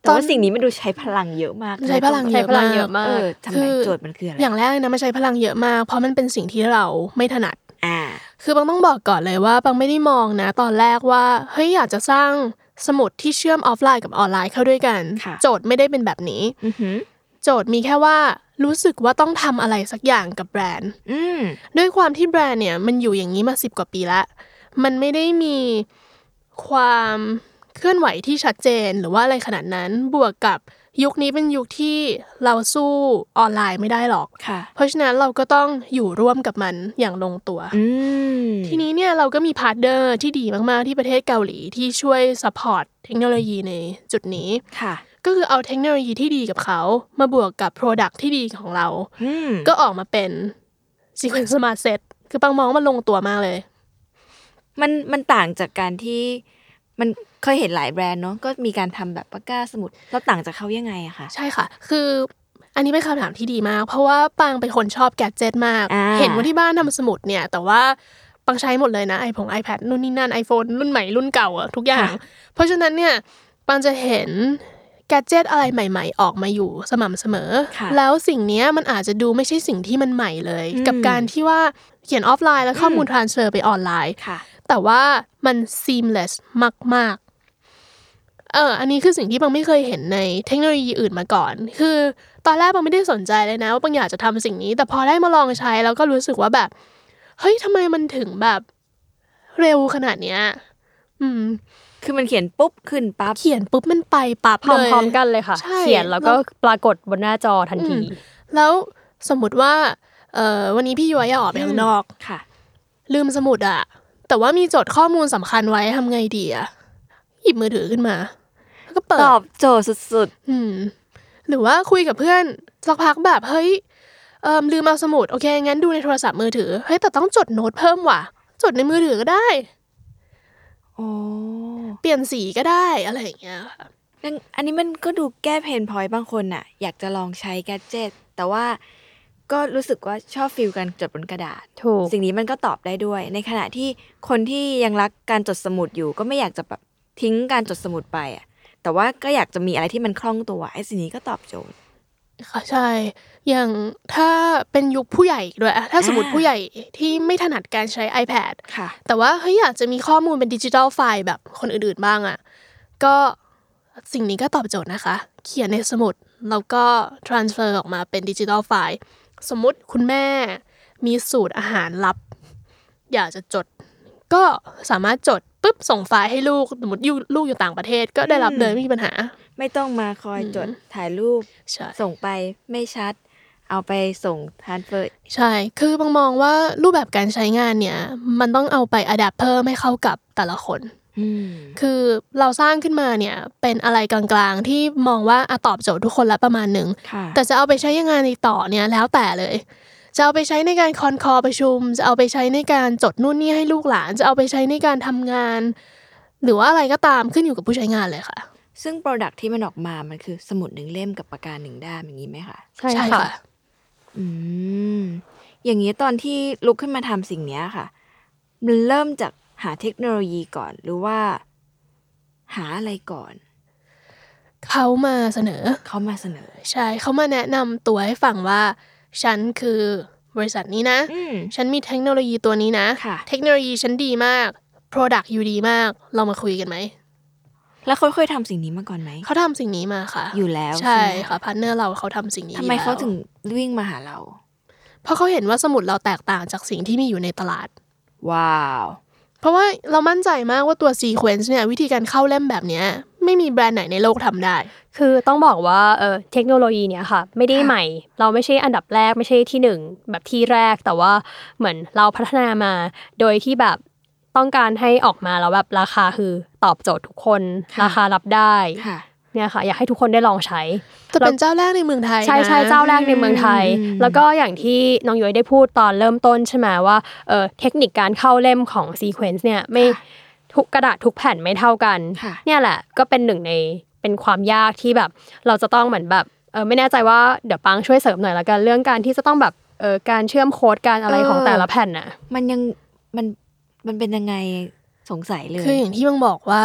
แต่ตอนว่าสิ่งนี้มันดูใช้พลังเยอะมากใช้พลังใช้พลังเยอะมากเออทำไมคือโจทย์มันคืออะไรอย่างแรกเลยนะมันใช้พลังเยอะมาก เพราะมันเป็นสิ่งที่เราไม่ถนัดอ่าคือบังต้องบอกก่อนเลยว่าบังไม่ได้มองนะ ตอนแรกว่าเฮ้ยอยากจะสร้างสมุดที่เชื่อมออฟไลน์กับออนไลน์เข้าด้วยกันค่ะโจทย์ไม่ได้เป็นแบบนี้อือหือโจทย์มีแค่ว่ารู้สึกว่าต้องทำอะไรสักอย่างกับแบรนด์อืมด้วยความที่แบรนด์เนี่ย มันอยู่อย่างนี้มาสิบกว่าปีแล้วมันไม่ได้มีความ เคลื่อนไหวที่ชัดเจนหรือว่าอะไรขนาดนั้นบวกกับยุคนี้เป็นยุคที่เราสู้ออนไลน์ไม่ได้หรอกค่ะเพราะฉะนั้นเราก็ต้องอยู่ร่วมกับมันอย่างลงตัวอืมทีนี้เนี่ยเราก็มี partner ที่ดีมากๆที่ประเทศเกาหลีที่ช่วย support เทคโนโลยีในจุดนี้ค่ะ ก็คือเอาเทคโนโลยีที่ดีกับเขา มาบวกกับ Product ที่ดีของเราอืมก็ออกมาเป็น Sequence Smart Set คือปังมองว่ามันลงตัวมากเลย มันมันต่างจากการที่มัน เคยเห็นหลายแบรนด์เนาะก็มีการทำแบบปากกาสมุดแล้วต่างจากเขายังไงอะคะใช่ค่ะ คืออันนี้เป็นคำถามที่ดีมาก เพราะว่าปังเป็นคนชอบแกดเจิตมากอ่าเห็นว่าที่บ้านทำสมุดเนี่ย แต่ว่าปังใช้หมดเลยนะไอผง iPad นู่นนี่นั่น iPhone รุ่นใหม่รุ่นเก่าอะทุกอย่าง เพราะฉะนั้นเนี่ยปังจะเห็นแกดเจิตอะไรใหม่ ๆ ออกมาอยู่สม่ำเสมอค่ะแล้วสิ่งเนี้ยมันอาจจะดูไม่ใช่สิ่งที่มันใหม่เลย กับการที่ว่าเขียนออฟไลน์แล้วข้อมูล transfer ไปออนไลน์ค่ะแต่ว่ามัน seamless มากๆ เออ อันนี้คือสิ่งที่บางไม่เคยเห็นในเทคโนโลยีอื่นมาก่อน คือตอนแรกบางไม่ได้สนใจเลยนะ ว่าบางอยากจะทำสิ่งนี้ แต่พอได้มาลองใช้แล้วก็รู้สึกว่าแบบ เฮ้ยทำไมมันถึงแบบเร็วขนาดเนี้ย อืม คือมันเขียนปุ๊บขึ้นปั๊บ เขียนปุ๊บมันไปปั๊บพร้เลยอมๆกันเลยค่ะใช่เขียนแล้วก็ปรากฏบนหน้าจอทันที แล้วสมมติว่า เออวันนี้พี่ย้อยอยากออกไปข้างนอกค่ะ ลืมสมุดอะแต่ว่ามีจดข้อมูลสำคัญไว้ทำไงดีอะหยิบมือถือขึ้นมาแล้ว ก็เปิดตอบโจทย์สุดอืมหรือว่าคุยกับเพื่อนสักพักแบบเฮ้ยเอิมลืมเอาสมุดโอเคงั้นดูในโทรศัพท์มือถือเฮ้ยแต่ต้องจดโน้ตเพิ่มว่ะ จดในมือถือก็ได้ๆโอ้เปลี่ยนสีก็ได้อะไรอย่างเงี้ยค่ะนั่นอันนี้มันก็ดูแก้เพนพอยต์บางคนน่ะ อยากจะลองใช้แกดเจิตแต่ว่าก็รู้สึกว่าชอบฟิลการจดบนกระดาษ ถูก สิ่งนี้มันก็ตอบได้ด้วย ในขณะที่คนที่ยังรักการจดสมุดอยู่ ก็ไม่อยากจะแบบทิ้งการจดสมุดไปอะ แต่ว่าก็อยากจะมีอะไรที่มันคล่องตัวไอ้สิ่งนี้ก็ตอบโจทย์ค่ะใช่ อย่างถ้าเป็นยุคผู้ใหญ่ด้วยอะถ้าสมมติอ่าผู้ใหญ่ที่ไม่ถนัดการใช้ iPad ค่ะ แต่ว่าเฮ้ยอยากจะมีข้อมูลเป็นดิจิทัลไฟล์แบบคนอื่นๆบ้างอะก็สิ่งนี้ก็ตอบโจทย์นะคะ เขียนในสมุดแล้วก็ transfer ออกมาเป็นดิจิทัลไฟล์ สมมุติคุณแม่มีสูตรอาหารลับ อยากจะจด ก็สามารถจด ปุ๊บส่งไฟล์ให้ลูกสมมติอยู่ลูกอยู่ต่างประเทศก็ได้รับเลยไม่มีปัญหา ไม่ต้องมาคอยจดถ่ายรูปใช่ส่งไปไม่ชัด เอาไปส่ง transferใช่ คือบางมองว่ารูปแบบการใช้งานเนี่ย มันต้องเอาไป adapt เพิ่มให้เข้ากับแต่ละคนคือเราสร้างขึ้นมาเนี่ยเป็นอะไรกลางๆ ที่มองว่าอะตอบโจทย์ทุกคนละประมาณหนึ่งค่ะแต่จะเอาไปใช้ยังไงในต่อเนี่ยแล้วแต่เลย จะเอาไปใช้ในการคอนคอประชุม จะเอาไปใช้ในการจดนู่นนี่ให้ลูกหลาน จะเอาไปใช้ในการทำงาน หรือว่าอะไรก็ตามขึ้นอยู่กับผู้ใช้งานเลยค่ะ ซึ่ง Product ที่มันออกมามันคือสมุดหนึ่งเล่มกับปากกาหนึ่งด้ามอย่างนี้ไหมคะใช่ค่ะ อืมอย่างนี้ตอนที่ลุกขึ้นมาทำสิ่งเนี้ยค่ะ มันเริ่มจากหาเทคโนโลยีก่อนหรือว่า หาอะไรก่อนเขามาเสนอ เขามาเสนอ ใช่เขามาแนะนำตัวให้ฟังว่า ฉันคือบริษัทนี้นะอืมฉันมีเทคโนโลยีตัวนี้นะค่ะเทคโนโลยีฉันดีมาก Product อยู่ดีมาก เรามาคุยกันไหม แล้วเขาเคยทำสิ่งนี้มาก่อนไหม เขาทำสิ่งนี้มาค่ะ อยู่แล้ว ใช่ใช่ไหมค่ะ partner เราเขาทำสิ่งนี้ทำไมอยู่แล้วเขาถึงวิ่งมาหาเรา เพราะเขาเห็นว่าสมุดเราแตกต่างจากสิ่งที่มีอยู่ในตลาด ว้าว เพราะว่าเรามั่นใจมากว่าตัว Sequence เนี่ยวิธีการเข้าเล่มแบบเนี้ยไม่มีแบรนด์ไหนในโลกทำได้ คือต้องบอกว่าเออเทคโนโลยีเนี่ยค่ะ ไม่ได้ใหม่ เราไม่ใช่อันดับแรกไม่ใช่ที่หนึ่งแบบที่แรกแต่ว่าเหมือนเราพัฒนามา โดยที่แบบต้องการให้ออกมาแล้วแบบราคาคือตอบโจทย์ทุกคนค่ะราคารับได้ค่ะ เนี่ยค่ะ อยากให้ทุกคนได้ลองใช้ จะเป็นเจ้าแรกในเมืองไทย ใช่นะใช่เจ้าแรกในเมืองไทยอืมแล้วก็อย่างที่น้องย้อยได้พูดตอนเริ่มต้นใช่ไหมว่าเออเทคนิคการเข้าเล่มของซีเควนซ์เนี่ยไม่ทุกกระดาษทุกแผ่นไม่เท่ากันค่ะเนี่ยแหละ ก็เป็นหนึ่งในเป็นความยากที่แบบ เราจะต้องเหมือนแบบเออไม่แน่ใจว่าเดี๋ยวปังช่วยเสริมหน่อยละกันเรื่องการที่จะต้องแบบเออการเชื่อมโค้ดการอะไรของแต่ละแผ่นน่ะ มันยังมันมันเป็นยังไงสงสัยเลย คืออย่างที่บังบอกว่า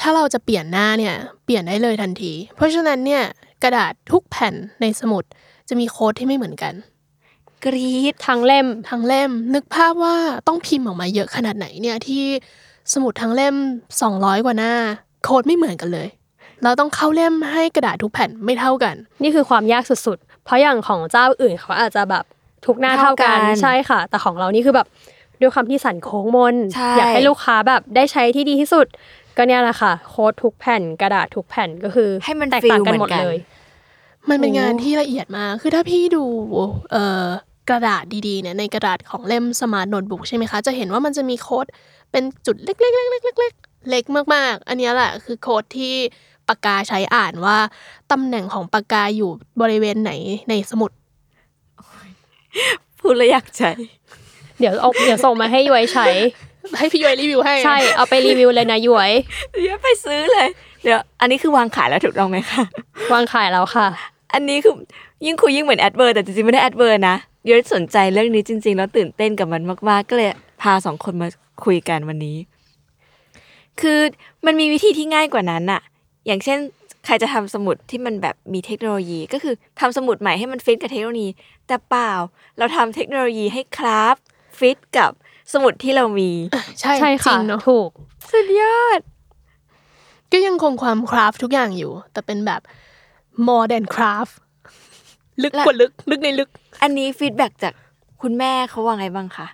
ถ้าเราจะเปลี่ยนหน้าเนี่ยเปลี่ยนได้เลยทันที เพราะฉะนั้นเนี่ยกระดาษทุกแผ่นในสมุดจะมีโค้ดที่ไม่เหมือนกัน กรีดทั้งเล่มทั้งเล่ม นึกภาพว่าต้องพิมพ์ออกมาเยอะขนาดไหนเนี่ยที่สมุดทั้งเล่ม 200 กว่าหน้า โค้ดไม่เหมือนกันเลย เราต้องเข้าเล่มให้กระดาษทุกแผ่นไม่เท่ากัน นี่คือความยากสุดๆ เพราะอย่างของเจ้าอื่นเขาอาจจะแบบทุกหน้าเท่ากันเท่ากันใช่ค่ะ แต่ของเรานี่คือแบบด้วยความที่สันโค้งมนใช่อยากให้ลูกค้าแบบได้ใช้ที่ดีที่สุด ก็เนี่ยแหละค่ะ โค้ดทุกแผ่นกระดาษทุกแผ่นก็คือให้มันแตกต่างกันฟีลเหมืหมอนกันหมดเลย มันเป็นโอ้งานที่ละเอียดมากคือถ้าพี่ดูเอ่อกระดาษดีๆเนี่ยในกระดาษของเล่ม Smart Notebook ใช่ไหมคะ จะเห็นว่ามันจะมีโค้ดเป็นจุดเล็กๆๆๆๆเล็กมากๆ อันเนี้ยแหละคือโค้ดที่ปากกาใช้อ่านว่าตำแหน่งของปากกาอยู่บริเวณไหนในสมุดพูดแล้วอยากใช้ เดี๋ยวเอาเดี๋ยวส่งมาให้ย้อยใช้ ให้พี่ย้อยรีวิวให้ ใช่ เอาไปรีวิวเลยนะย้อยเดี๋ยวไปซื้อเลย เดี๋ยว อันนี้คือวางขายแล้วถูกต้องไหมคะ วางขายแล้วค่ะ อันนี้คือยิ่งคุยยิ่งเหมือน adver แต่จริงๆไม่ได้ adver นะเดี๋ยวสนใจเรื่องนี้จริง ๆ แล้วตื่นเต้นกับมันมากๆ ก็เลยพาสองคนมาคุยกันวันนี้ คือมันมีวิธีที่ง่ายกว่านั้นอะอย่างเช่นใครจะทำสมุดที่มันแบบมีเทคโนโลยีก็คือทำสมุดใหม่ให้มันฟิตกับเทคโนโลยี แต่เปล่าเราทำเทคโนโลยีให้คราฟฟิตกับ สมุดที่เรามี ใช่ใช่จริค่ะงเนาะถูก สุดยอด ก็ยังคงความคราฟทุกอย่างอยู่ แต่เป็นแบบ more than craft ลึกและกว่าลึก ลึกในลึก อันนี้ feedback จากคุณแม่เขาว่าไงบ้างคะ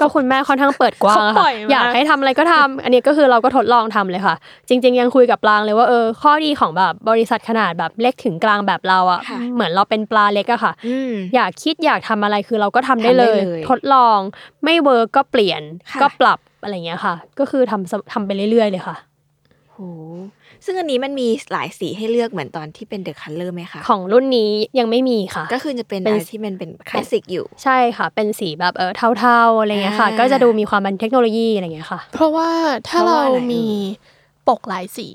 ก็คุณแม่ค่อนข้างเปิดกว้างเขาอะค่ะปล่อยมาอยากให้ทำอะไรก็ทำอันนี้ก็คือเราก็ทดลองทำเลยค่ะ จริง ๆ ยังคุยกับปลางเลยว่าเออข้อดีของแบบบริษัทขนาดแบบเล็กถึงกลางแบบเราอะค่ะเหมือนเราเป็นปลาเล็กอะค่ะอืมอยากคิดอยากทำอะไรคือเราก็ทำได้ทำได้เลยเลย ทดลองไม่ work ก็เปลี่ยนค่ะก็ปรับอะไรเงี้ยค่ะ ก็คือทำทำไปเรื่อยๆเลยค่ะโห ซึ่งอันนี้มันมีหลายสีให้เลือกเหมือนตอนที่เป็น The Color ไหมคะของรุ่นนี้ยังไม่มีค่ะ ก็คือจะเป็นเป็นอะไรที่มันเป็นคลาสสิกอยู่ ใช่ค่ะ เป็นสีแบบเออเทาๆอะไรเงี้ยค่ะอ่าก็จะดูมีความเป็นเทคโนโลยีอะไรเงี้ยค่ะ เพราะว่าถ้าเพราะเราว่าอะไรมีปกหลายสี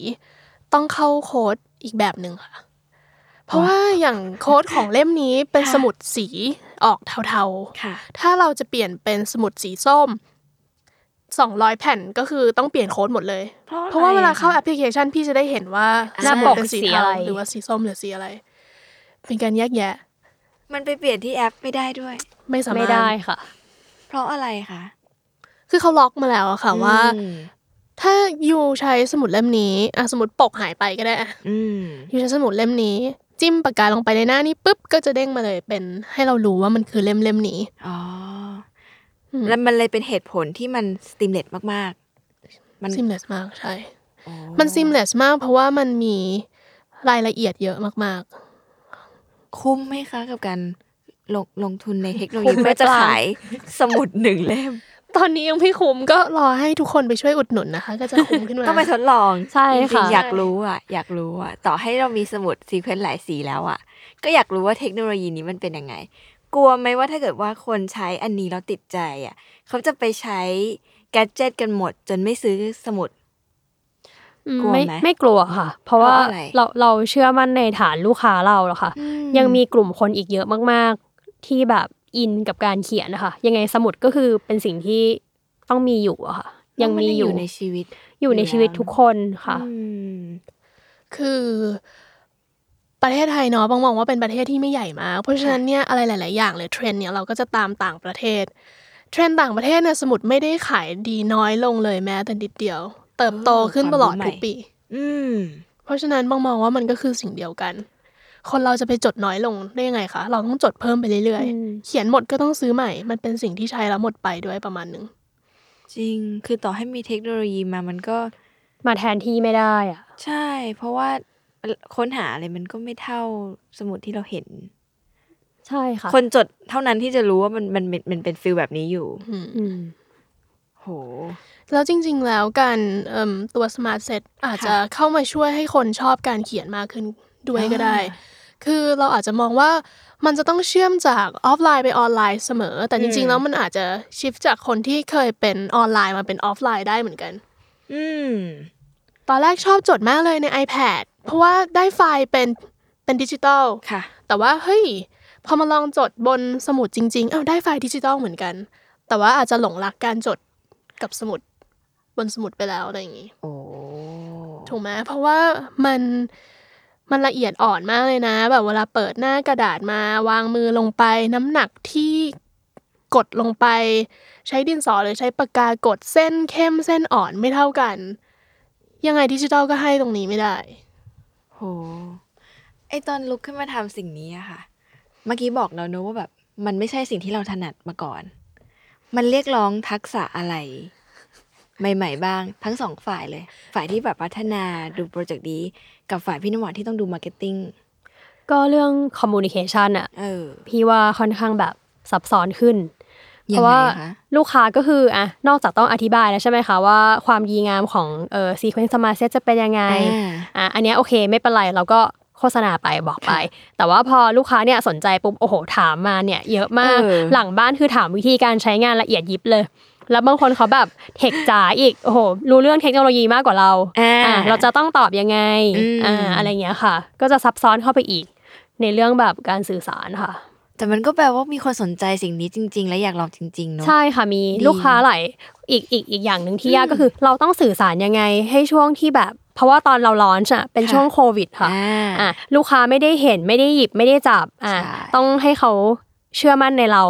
ต้องเข้าโค้ดอีกแบบหนึ่งค่ะ เพราะว่าอย่างโค้ดของเล่มนี้เป็นค่ะสมุดสีออกเทาค่ะๆถ้าเราจะเปลี่ยนเป็นสมุดสีส้ม สองร้อยแผ่นก็คือต้องเปลี่ยนโค้ดหมดเลย เพราะเพราะว่าอะไรเวลาอะเข้าคะแอปพลิเคชันพี่จะได้เห็นว่าหน้าสมุดปกเป็นสีสีเทาอะไรหรือว่าสีส้มหรือสีอะไร เป็นการแยกแยะ มันไปเปลี่ยนที่แอปไม่ได้ด้วย ไม่สามารถไม่ได้ค่ะ เพราะอะไรคะคือเขาล็อกมาแล้วอะค่ะว่าอืมถ้ายูใช้สมุดเล่มนี้อะสมุดปกหายไปก็ได้อะอืมยูใช้สมุดเล่มนี้ จิ้มปากกาลงไปในหน้านี้ปุ๊บก็จะเด้งมาเลยเป็นให้เรารู้ว่ามันคือเล่มเล่มนี้อ๋ออม แล้วมันเลยเป็นเหตุผลที่มันสติมเลตมากๆ มันซิมเลสมากใช่โอ้มันซิมเลสมากเพราะว่ามันมีรายละเอียดเยอะมากคุ้มไหมคะกับการลงลงทุนในเทคโนโลคุ้ยีมไหมเพื่อจะปรางขายสมุดหนึ่งเล่มๆตอนนี้ยังไม่คุ้มก็รอให้ทุกคนไปช่วยอุดหนุนนะคะ ก็จะคุ้มขึ้นมาต้องไปทดลองใช่จริค่ะงๆอยากรู้อะ อยากรู้อะ ต่อให้เรามีสมุดซีเควนต์หลายสีแล้วอะ ก็อยากรู้ว่าเทคโนโลยีนี้มันเป็นยังไง กลัวไหมว่าถ้าเกิดว่าคนใช้อันนี้แล้วติดใจอะเขาจะไปใช้แกดเจิตกันหมด จนไม่ซื้อสมุดอืมกลัวไม่ไหมไม่กลัวค่ะ เพราะว่าเพราะอะไรเราเราเชื่อมั่นในฐานลูกค้าเราแล้วค่ะอืมยังมีกลุ่มคนอีกเยอะมาก ๆ ที่แบบอินกับการเขียนนะคะ ยังไงสมุดก็คือเป็นสิ่งที่ต้องมีอยู่อะค่ะ ยังมีอยู่ในชีวิต อยู่ในชีวิตทุกคนค่ะอืมคือ ประเทศไทยเนาะบางมองว่าเป็นประเทศที่ไม่ใหญ่มาก เพราะฉะนั้นเนี่ยอะไรหลาย ๆ อย่างเลยเทรนด์เนี่ยเราก็จะตามต่างประเทศ เทรนด์ต่างประเทศเนี่ยสมุดไม่ได้ขายดีน้อยลงเลยแม้แต่นิดเดียว เติบโตขึ้นตลอดทุกปี อืมเพราะฉะนั้นบางมองว่ามันก็คือสิ่งเดียวกัน คนเราจะไปจดน้อยลงได้ยังไงคะ เราต้องจดเพิ่มไปเรื่อยอืมๆเขียนหมดก็ต้องซื้อใหม่ มันเป็นสิ่งที่ใช้แล้วหมดไปด้วยประมาณหนึง จริง คือต่อให้มีเทคโนโลยีมามันก็มาแทนที่ไม่ได้อะใช่ เพราะว่า ค้นหาอะไรมันก็ไม่เท่าสมุดที่เราเห็น ใช่ค่ะ คนจดเท่านั้นที่จะรู้ว่ามันมันมันมันเป็นฟิลแบบนี้อยู่อืมโห แล้วจริง ๆ แล้วการเอิ่มตัว Smart Set อาจจะเข้ามาช่วยให้คนชอบการเขียนมากขึ้นด้วยก็ได้อ่าคือเราอาจจะมองว่ามันจะต้องเชื่อมจากออฟไลน์ไปออนไลน์เสมอ แต่จริงอืมๆแล้วมันอาจจะshift จากคนที่เคยเป็นออนไลน์มาเป็นออฟไลน์ได้เหมือนกัน อืมตอนแรกชอบจดมากเลยใน iPad เพราะว่าได้ไฟล์เป็นเป็นดิจิตอลค่ะ แต่ว่าเฮ้ยพอมาลองจดบนสมุดจริงๆอ้าวได้ไฟล์ดิจิตอลเหมือนกัน แต่ว่าอาจจะหลงรักการจดกับสมุดบนสมุดไปแล้วอะไรอย่างงี้โอ้ถูกไหมเพราะว่ามันมันละเอียดอ่อนมากเลยนะ แบบเวลาเปิดหน้ากระดาษมาวางมือลงไป น้ำหนักที่กดลงไป ใช้ดินสอหรือใช้ปากกากดเส้นเข้มเส้นอ่อนไม่เท่ากัน ยังไงดิจิตอลก็ให้ตรงนี้ไม่ได้ โห ไอตอนลุกขึ้นมาทำสิ่งนี้อะค่ะ เมื่อกี้บอกเราเนอะว่าแบบ มันไม่ใช่สิ่งที่เราถนัดมาก่อน มันเรียกร้องทักษะอะไร ใหม่ ๆ บ้าง ทั้งสองฝ่ายเลย ฝ่ายที่แบบพัฒนาดูโปรเจกต์นี้กับฝ่ายพี่น้ำหวานที่ต้องดู marketingก็เรื่อง communication อะเออ พี่ว่าค่อนข้างแบบซับซ้อนขึ้น ยังไงราะว่าลูกค้าก็คืออะนอกจากต้องอธิบายแล้วใช่ไหมคะว่าความดีงามของเอ่อ ZEQUENZ smart set จะเป็นยังไงอ่าอะอันเนี้ยโอเคไม่เป็นไรเราก็โฆษณาไปบอกไป แต่ว่าพอลูกค้าเนี่ยสนใจปุ๊บโอ้โหถามมาเนี่ยเยอะมากเออหลังบ้านคือถามวิธีการใช้งานละเอียดยิบเลยแล้วบางคนเขาแบบเทคจ๋าอีกโอ้โหรู้เรื่องเทคโนโลยีมากกว่าเราอ่าอะเราจะต้องตอบยังไงอืมอ่าอะไรเงี้ยค่ะ ก็จะซับซ้อนเข้าไปอีก ในเรื่องแบบการสื่อสารค่ะ แต่มันก็แปลว่ามีคนสนใจสิ่งนี้จริง ๆ และอยากลองจริงๆเนอะใช่ค่ะมีดีลูกค้าหลายอีกอีกอีกอย่างหนึ่งที่ยากก็คือ เราต้องสื่อสารยังไงให้ช่วงที่แบบเพราะว่าตอนเราลอนช์อะเป็นค่ะช่วงโควิดค่ะอ่าอะลูกค้าไม่ได้เห็นไม่ได้หยิบไม่ได้จับอะใช่ต้องให้เขาเชื่อมั่นในเรา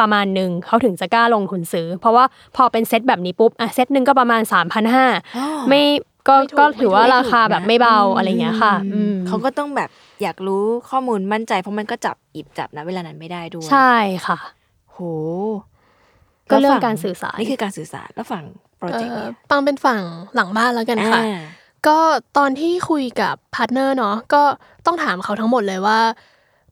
ประมาณหนึ่งเขาถึงจะกล้าลงทุนซื้อ เพราะว่าพอเป็นเซตแบบนี้ปุ๊บอะเซตหนึ่งก็ประมาณ3 5 0 0อ๋อไม่ก็ไม่ถูกก็ถือว่าไม่ถูกราคาแบบไม่เบาอะไรอย่างเงี้ยค่ะอืเขาก็ต้องแบบ อยากรู้ข้อมูลมั่นใจเพราะมันก็จับหยิบจับนะเวลานั้นไม่ได้ด้วยใช่ค่ะ โห ก็เรื่องแล้วฝั่งการสื่อสารนี่คือการสื่อสารแล้วฝั่ง project อะเนี่ยปังเป็นฝั่งหลังบ้านแล้วกันค่ะอ่าก็ตอนที่คุยกับ partner เนาะก็ต้องถามเขาทั้งหมดเลยว่า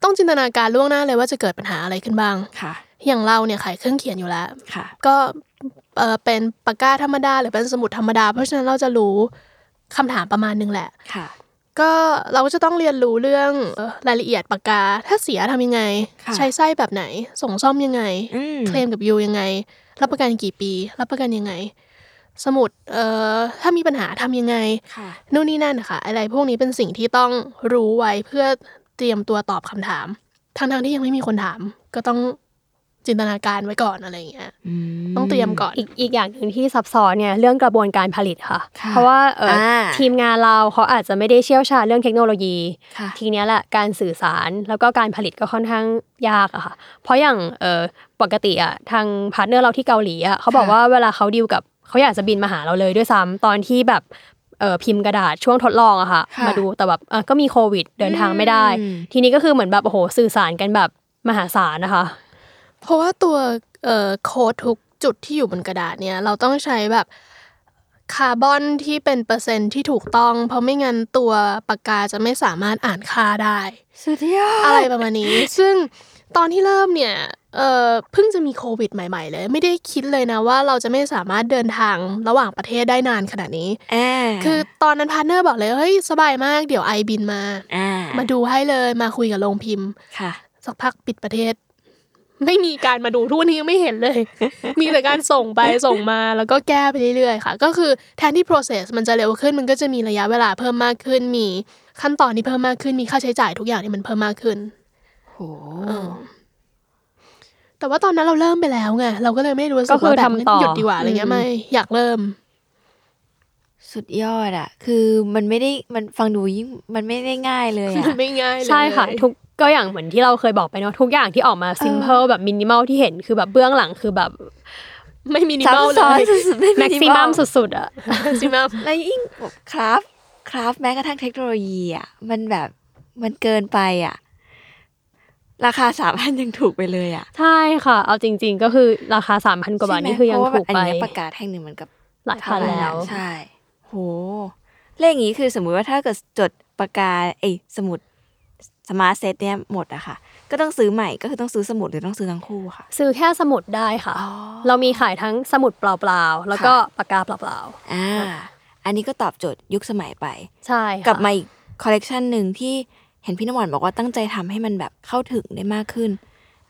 ต้องจินตนาการล่วงหน้าเลยว่าจะเกิดปัญหาอะไรขึ้นบ้างค่ะ อย่างเราเนี่ยขายเครื่องเขียนอยู่แล้วค่ะก็เออเป็นปากกาธรรมดาหรือเป็นสมุดธรรมดา เพราะฉะนั้นเราจะรู้คำถามประมาณนึงแหละค่ะ ก็เราก็จะต้องเรียนรู้เรื่องเอ่อรายละเอียดปากกา ถ้าเสียทำยังไงค่ะใช้ไส้แบบไหน ส่งซ่อมยังไงอืมเคลมกับยูยังไง รับประกันกี่ปี รับประกันยังไง สมุดเอ่อถ้ามีปัญหาทำยังไงค่ะนู่นนี่นั่นนะคะอะไรพวกนี้เป็นสิ่งที่ต้องรู้ไว้เพื่อเตรียมตัวตอบคำถามทั้งทางๆที่ยังไม่มีคนถาม ก็ต้อง จินตนาการไว้ก่อนอะไรอย่างเงี้ยต้องเตรียมก่อนอีกอีกอย่างหนึ่งที่ซับซ้อนเนี่ยเรื่องกระบวนการผลิตค่ะค่ะเพราะว่าเอออาทีมงานเราเขาอาจจะไม่ได้เชี่ยวชาญเรื่องเทคโนโลยีค่ะทีเนี้ยแหละการสื่อสารแล้วก็การผลิตก็ค่อนข้างยากอะค่ะ เพราะอย่างเออปกติอะทางpartner เราที่เกาหลีอะเขาบอกว่าเวลาเขาดีลกับเขาอยากจะบินมาหาเราเลยด้วยซ้ำตอนที่แบบเออพิมพ์กระดาษช่วงทดลองอะค่ะค่ะมาดูแต่แบบเออก็มีโควิดเดินทางไม่ได้อืมทีนี้ก็คือเหมือนแบบโอ้โหสื่อสารกันแบบมหาศาลนะคะ เพราะว่าตัวเอ่อโค้ดทุกจุดที่อยู่บนกระดาษเนี่ยเราต้องใช้แบบคาร์บอนที่เป็นเปอร์เซ็นต์ที่ถูกต้อง เพราะไม่งั้นตัวปากกาจะไม่สามารถอ่านค่าได้สุดยอดอะไรประมาณนี้ ซึ่งตอนที่เริ่มเนี่ยเอ่อเพิ่งจะมีโควิดใหม่ๆเลย ไม่ได้คิดเลยนะว่าเราจะไม่สามารถเดินทางระหว่างประเทศได้นานขนาดนี้อ่าคือตอนนั้น partner บอกเลยเฮ้ยสบายมากเดี๋ยว I บินมาอ่ามาดูให้เลยมาคุยกับโรงพิมพ์ค่ะ สักพักปิดประเทศ ไม่มีการมาดูทุกวันนี้ยังไม่เห็นเลย มีแต่การส่งไปส่งมาแล้วก็แก้ไปเรื่อยๆค่ะ ก็คือแทนที่ process มันจะเร็วขึ้นมันก็จะมีระยะเวลาเพิ่มมากขึ้น มีขั้นตอนที่เพิ่มมากขึ้น มีค่าใช้จ่ายทุกอย่างที่มันเพิ่มมากขึ้นโหแต่ว่าตอนนั้นเราเริ่มไปแล้วไงเราก็เลยไม่รู้สึก็กคือว่าแบบทำต่อหยุดดีกว่าอะไรเงี้ยอืมไม่อยากเริ่ม สุดยอดอะคือมันไม่ได้มันฟังดูยิ่งมันไม่ได้ง่ายเลยอะไม่ง่ายเลยใช่ค่ะทุก ก็อย่างเหมือนที่เราเคยบอกไปเนาะทุกอย่างที่ออกมาซิมเ l ิลแบบมินิมอลที่เห็นคือแบบเบื้องหลังคือแบบ ไม่มีนิซับมอลซ้เลอนยสุดๆไม่แม็กซิมัมสุดๆอะซิมัมแล้วยิ่งแบบคราฟคราฟแม้กระทั่งเทคโนโลยีอะมันแบบมันเกินไปอะราคาสามพันยังถูกไปเลยอะใช่ค่ะ เอาจริง ๆ ก็คือราคาสามพันกว่าบาทใช่ไหมนี่คือยังเพราะว่าถูกอันไปเนี้ยประกาศแท่งหนึ่งเหมือนกับหลายพันแล้ว ใช่ โหเลขอย่างนี้คือสมมุติว่าถ้าเกิดจดปากกาเอ้ยสมุด สมาร์ทเซตเนี่ยหมดอะค่ะ ก็ต้องซื้อใหม่ก็คือต้องซื้อสมุดหรือต้องซื้อทั้งคู่ค่ะ ซื้อแค่สมุดได้ค่ะอ๋อเรามีขายทั้งสมุดเปล่าๆ แล้วก็ปากกาเปล่าอ่าอันนี้ก็ตอบโจทย์ยุคสมัยไปๆใช่ค่ะกลับมาอีกคอลเลกชันหนึ่งที่เห็นพี่น้ำหวานบอกว่าตั้งใจทำให้มันแบบเข้าถึงได้มากขึ้น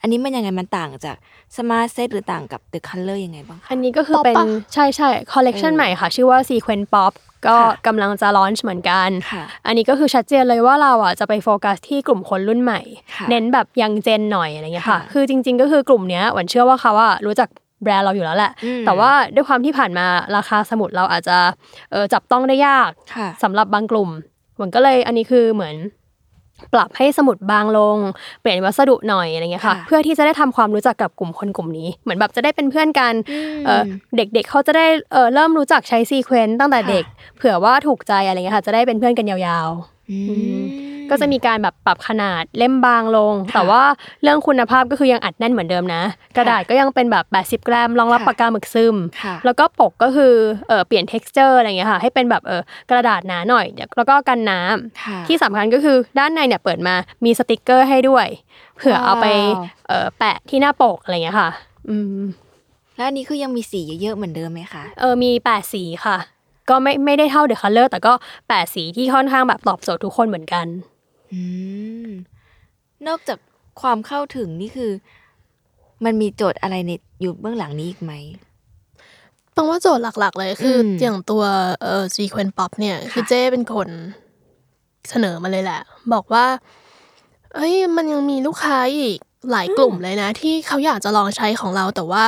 อันนี้มันยังไงมันต่างจาก smart set หรือต่างกับ The Color ยังไงบ้างคะอันนี้ก็คือเป็น Pop ปะใช่ใช่คอลเลกชันเออใหม่ค่ะ ชื่อว่า ZEQUENZ Pop ก็ค่ะกำลังจะ launch เหมือนกันค่ะอันนี้ก็คือชัดเจนเลยว่าเราอะจะไปโฟกัสที่กลุ่มคนรุ่นใหม่ค่ะเน้นแบบยังเจนหน่อยอะไรเงี้ยค่ะค่ะ คือจริง ๆ ก็คือกลุ่มเนี้ยหวันเชื่อว่าเขาอะรู้จักแบรนด์เราอยู่แล้วแหละอืมแต่ว่าด้วยความที่ผ่านมาราคาสมุดเราอาจจะเออจับต้องได้ยากค่ะสำหรับบางกลุ่มหวันก็เลยอันนี้คือเหมือน ปรับให้สมุดบางลง เปลี่ยนวัสดุหน่อยอะไรเงี้ยค่ะค่ะเพื่อที่จะได้ทำความรู้จักกับกลุ่มคนกลุ่มนี้ เหมือนแบบจะได้เป็นเพื่อนกันอืมเออเด็กๆเขาจะได้เออเริ่มรู้จักใช้ซีเควนต์ตั้งแต่ค่ะเด็ก เผื่อว่าถูกใจอะไรเงี้ยค่ะ จะได้เป็นเพื่อนกันยาวอืๆม ก็ก็จะมีการแบบปรับขนาดเล่มบางลง แต่ว่าเรื่องคุณภาพก็คือยังอัดแน่นเหมือนเดิมนะ กระดาษก็ยังเป็นแบบ 80 กรัมรองรับค่ะปากกาหมึกซึมค่ะแล้วก็ปกก็คือเออเปลี่ยน texture อะไรอย่างเงี้ยค่ะ ให้เป็นแบบเออกระดาษหนาหน่อยเดี๋ยวแล้วก็กันน้ำค่ะที่สำคัญก็คือด้านในเนี่ยเปิดมามีสติกเกอร์ให้ด้วยเผื่อเอาไปว้าวเออแปะที่หน้าปกอะไรอย่างเงี้ยค่ะ อืมแล้วอันนี้คือยังมีสีเยอะๆเหมือนเดิมไหมคะเออมีแปดสีค่ะก็ไม่ไม่ได้เท่าเดอะคัลเลอร์แต่ก็แปดสีที่ค่อนข้างแบบตอบโจทย์ทุกคนเหมือนกัน อืม นอกจากความเข้าถึงนี่คือ มันมีโจทย์อะไรในอยู่เบื้องหลังนี้อีกไหมต้องว่าโจทย์หลัก ๆ เลยคืออมอย่างตัวเอ่อ sequence pop เนี่ยคือเจ้เป็นคนเสนอมาเลยแหละ บอกว่า เอ้ยมันยังมีลูกค้าอีกหลายกลุ่มเลยนะ ที่เขาอยากจะลองใช้ของเราแต่ว่า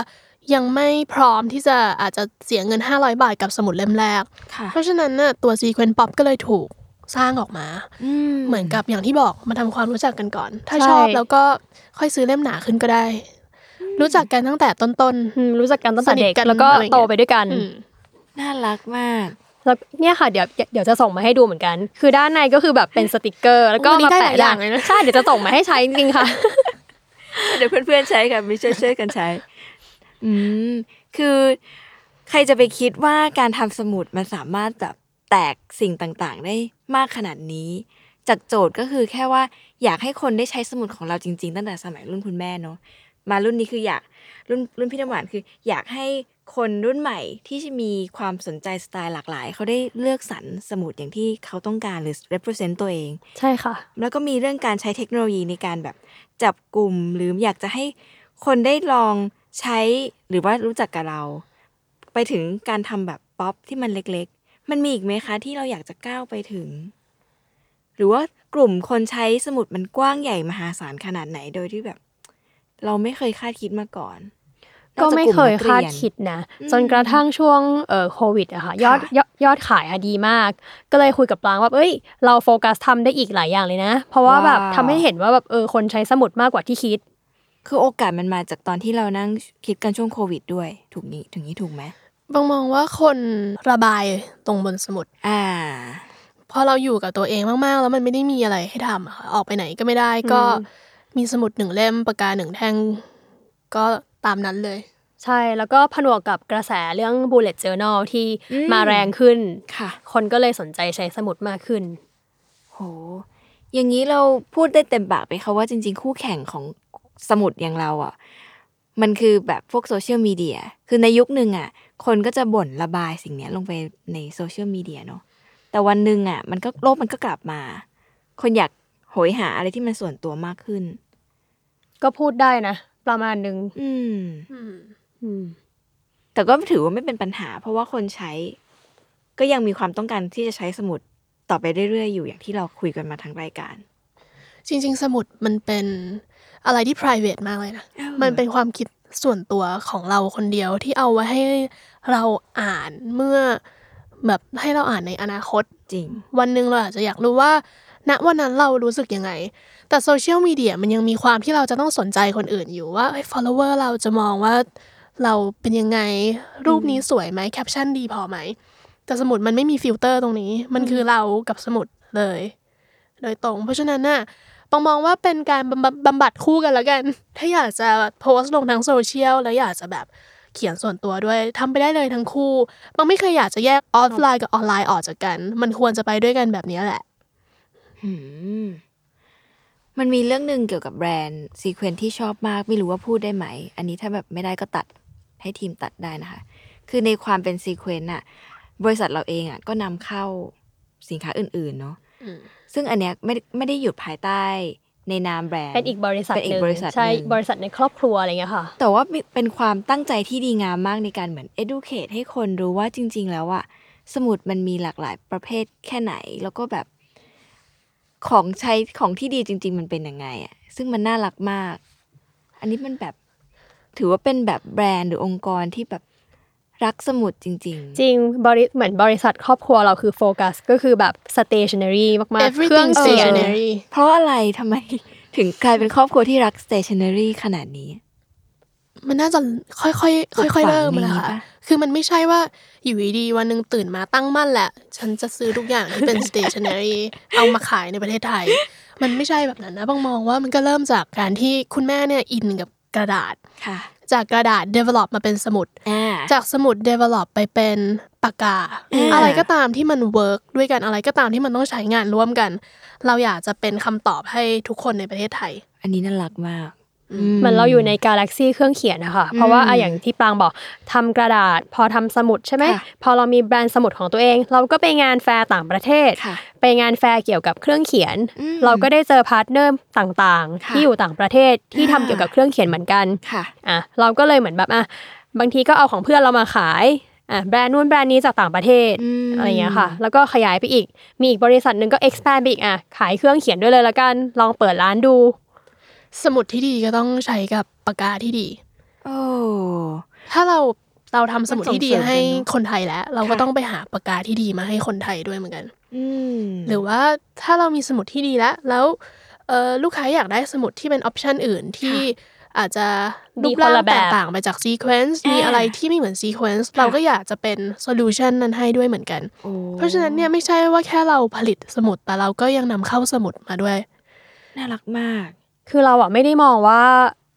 ยังไม่พร้อมที่จะอาจจะเสียเงิน 500 บาทกับสมุดเล่มแรก ค่ะ เพราะฉะนั้นน่ะตัว sequence pop ก็เลยถูก สร้างออกมาอืมเหมือนกับอย่างที่บอกมาทำความรู้จักกันก่อน ถ้าใช่ชอบแล้วก็ค่อยซื้อเล่มหนาขึ้นก็ได้ รู้จักกันตั้งแต่ต้นอืมรู้จักกันตั้งแต่สนิทเด็กกันแล้วก็อะไรอย่างเงี้ยโตไปด้วยกันๆอืมน่ารักมากแล้วเนี่ยค่ะเดี๋ยวเดี๋ยวจะส่งมาให้ดูเหมือนกัน คือด้านในก็คือแบบเป็นสติกเกอร์ แล้วก็วันนี้มาได้หลาแปะยอย่างเลยนะใช่เดี๋ยวจะส่งมาให้ใช้จริงๆค่ะ เดี๋ยวเพื่อนๆใช้กันมีช่วยช่วยๆกันใช้ อืมคือใครจะไปคิดว่าการทำสมุดมันสามารถแบบแตกสิ่งต่างๆ ได้ มากขนาดนี้ จากโจทย์ก็คือแค่ว่าอยากให้คนได้ใช้สมุดของเราจริง ๆ ตั้งแต่สมัยรุ่นคุณแม่เนาะมารุ่นนี้คืออยากรุ่นรุ่นพี่น้ำหวานคือ อยากให้คนรุ่นใหม่ที่จะมีความสนใจสไตล์หลากหลาย เขาได้เลือกสรรสมุดอย่างที่เขาต้องการหรือ represent ตัวเอง ใช่ค่ะ แล้วก็มีเรื่องการใช้เทคโนโลยีในการแบบจับกลุ่มหรืออยากจะให้คนได้ลองใช้หรือว่ารู้จักกับเรา ไปถึงการทำแบบป๊อปที่มันเล็กๆ มันมีอีกไหมคะ ที่เราอยากจะก้าวไปถึง หรือว่ากลุ่มคนใช้สมุดมันกว้างใหญ่มหาศาลขนาดไหนโดยที่แบบ เราไม่เคยคาดคิดมาก่อน ก็ไม่เคยคาดนอกจากกลุ่มนักเรียนคิดนะ จนกระทั่งช่วงเอ่อโควิดอะค่ะยอดค่ะยอดยอดขายอะดีมาก ก็เลยคุยกับปรางว่าเอ้ย เราโฟกัสทำได้อีกหลายอย่างเลยนะ เพราะว่าแบบว้าวทำให้เห็นว่าแบบเออคนใช้สมุดมากกว่าที่คิด คือโอกาสมันมาจากตอนที่เรานั่งคิดกันช่วงโควิดด้วย ถูกนี้ถึงนี้ถูกไหม บางมองว่าคนระบายตรงบนสมุดอ่าพอเราอยู่กับตัวเองมากๆ แล้วมันไม่ได้มีอะไรให้ทำอะค่ะออกไปไหนก็ไม่ได้ก็มีสมุดหนึ่งเล่มปากกาหนึ่งแท่ง ก็ตามนั้นเลย ใช่แล้วก็ผนวกกับกระแสเรื่อง bullet journal ที่อืมมาแรงขึ้นค่ะ คนก็เลยสนใจใช้สมุดมากขึ้น โห อย่างนี้เราพูดได้เต็มปากไปค่ะว่าจริง ๆ คู่แข่งของสมุดอย่างเราอะ มันคือแบบพวกโซเชียลมีเดีย คือในยุคหนึ่งอะ คนก็จะบ่นระบายสิ่งเนี้ยลงไปในโซเชียลมีเดียเนาะ แต่วันหนึ่งอะ มันก็โลกมันก็กลับมา คนอยากโหยหาอะไรที่มันส่วนตัวมากขึ้น ก็พูดได้นะ ประมาณหนึ่งอืม อืม แต่ก็ถือว่าไม่เป็นปัญหา เพราะว่าคนใช้ ก็ยังมีความต้องการที่จะใช้สมุดต่อไปเรื่อยๆอยู่อย่างที่เราคุยกันมาทั้งรายการ จริง ๆ สมุดมันเป็น อะไรที่ private มากเลยนะเออมันเป็นความคิดส่วนตัวของเราคนเดียวที่เอาไว้ให้เราอ่านเมื่อแบบให้เราอ่านในอนาคตจริง วันหนึ่งเราอาจจะอยากรู้ว่า ณวันนั้นเรารู้สึกยังไง แต่โซเชียลมีเดียมันยังมีความที่เราจะต้องสนใจคนอื่นอยู่ว่าเอ้ย follower เราจะมองว่าเราเป็นยังไงรูปนี้สวยไหมแคปชั่นดีพอไหม แต่สมุดมันไม่มีฟิลเตอร์ตรงนี้ มันคือเรากับสมุดเลย โดยตรง เพราะฉะนั้นน่ะ ปองมองว่าเป็นการบำบัดบำบัดคู่กันแล้วกัน ถ้าอยากจะโพสต์ลงทั้งโซเชียลแล้วอยากจะแบบเขียนส่วนตัวด้วยทำไปได้เลยทั้งคู่ปองไม่เคยอยากจะแยกออฟไลน์กับออนไลน์ออกจากกัน มันควรจะไปด้วยกันแบบนี้แหละหืมมันมีเรื่องหนึ่งเกี่ยวกับแบรนด์ ZEQUENZ ที่ชอบมาก ไม่รู้ว่าพูดได้ไหม อันนี้ถ้าแบบไม่ได้ก็ตัดให้ทีมตัดได้นะคะ คือในความเป็น ZEQUENZ อะบริษัทเราเองอะก็นำเข้าสินค้าอื่น ๆ เนาะอืม ซึ่งอันเนี้ยไม่ได้ไม่ได้อยู่ภายใต้ในนามแบรนด์เป็นอีกบริษัทเป็นอีกหนึ่งบริษัทใช่หนึ่งบริษัทในครอบครัวอะไรเงี้ยค่ะ แต่ว่ามีเป็นความตั้งใจที่ดีงามมากในการเหมือน educate ให้คนรู้ว่าจริง ๆ แล้วอะสมุดมันมีหลากหลายประเภทแค่ไหน แล้วก็แบบ ของใช้ของที่ดีจริง ๆ มันเป็นยังไงอะซึ่งมันน่ารักมาก อันนี้มันแบบ ถือว่าเป็นแบบแบรนด์หรือองค์กรที่แบบ รักสมุดจริงจริงบริเหมือนบริษัทครอบครัวเราคือโฟกัสก็คือแบบ stationery มาก ๆ เครื่ everything เขียน stationery ๆเพราะอะไรทำไมถึงกลายเป็นครอบครัวที่รัก stationery ขนาดนี้ มันน่าจะค่อยๆปลูกค่อยๆฝังเริ่มอย่างนี้นะคะปะคือมันไม่ใช่ว่าอยู่ดีๆวันหนึ่งตื่นมาตั้งมั่นแหละ ฉันจะซื้อทุกอย่างที่เป็น stationery เอามาขายในประเทศไทย มันไม่ใช่แบบนั้นนะบางมองว่ามันก็เริ่มจากการที่คุณแม่เนี่ยอินกับกระดาษค่ะ จากกระดาษ develop มาเป็นสมุดอ่าจากสมุด develop ไปเป็นปากกาอ่าอะไรก็ตามที่มัน work ด้วยกันอะไรก็ตามที่มันต้องใช้งานร่วมกัน เราอยากจะเป็นคำตอบให้ทุกคนในประเทศไทย อันนี้น่ารักมาก เหมือนเราอยู่ในกาแล็กซี่เครื่องเขียนนะคะเพราะว่าอืมอะอย่างที่ปรางบอกทำกระดาษ พอทำสมุดใช่ไหมค่ะพอเรามีแบรนด์สมุดของตัวเอง เราก็ไปงานแฟร์ต่างประเทศค่ะไปงานแฟร์เกี่ยวกับเครื่องเขียนอืมเราก็ได้เจอ partner ต่างๆค่ะที่อยู่ต่างประเทศที่ทำอ่าเกี่ยวกับเครื่องเขียนเหมือนกันค่ะอะเราก็เลยเหมือนแบบอะบางทีก็เอาของเพื่อนเรามาขายอะแบรนด์นู้นแบรนด์นี้จากต่างประเทศอืมอะไรอย่างเงี้ยค่ะ แล้วก็ขยายไปอีกมีอีกบริษัทหนึ่งก็ expand ไปอีกอะขายเครื่องเขียนด้วยเลยละกันลองเปิดร้านดู สมุดที่ดีก็ต้องใช้กับปากกาที่ดีโอ้ถ้าเราเราทำสมุดที่ดีมันส่งเสริมให้กันเนอะคนไทยแล้ว เราก็ค่ะต้องไปหาปากกาที่ดีมาให้คนไทยด้วยเหมือนกันอืมหรือว่าถ้าเรามีสมุดที่ดีแล้ว แล้วเอ่อลูกค้าอยากได้สมุดที่เป็น option อื่นที่อาจจะมีรูปร่างคนละแบบแตกต่างไปจาก ZEQUENZ อ่ามีมีอะไรที่ไม่เหมือน ZEQUENZ เราก็อยากจะเป็น solution นั้นให้ด้วยเหมือนกันโอ้เพราะฉะนั้นเนี่ยไม่ใช่ว่าแค่เราผลิตสมุดแต่เราก็ยังนำเข้าสมุดมาด้วย น่ารักมาก คือเราอะไม่ได้มองว่า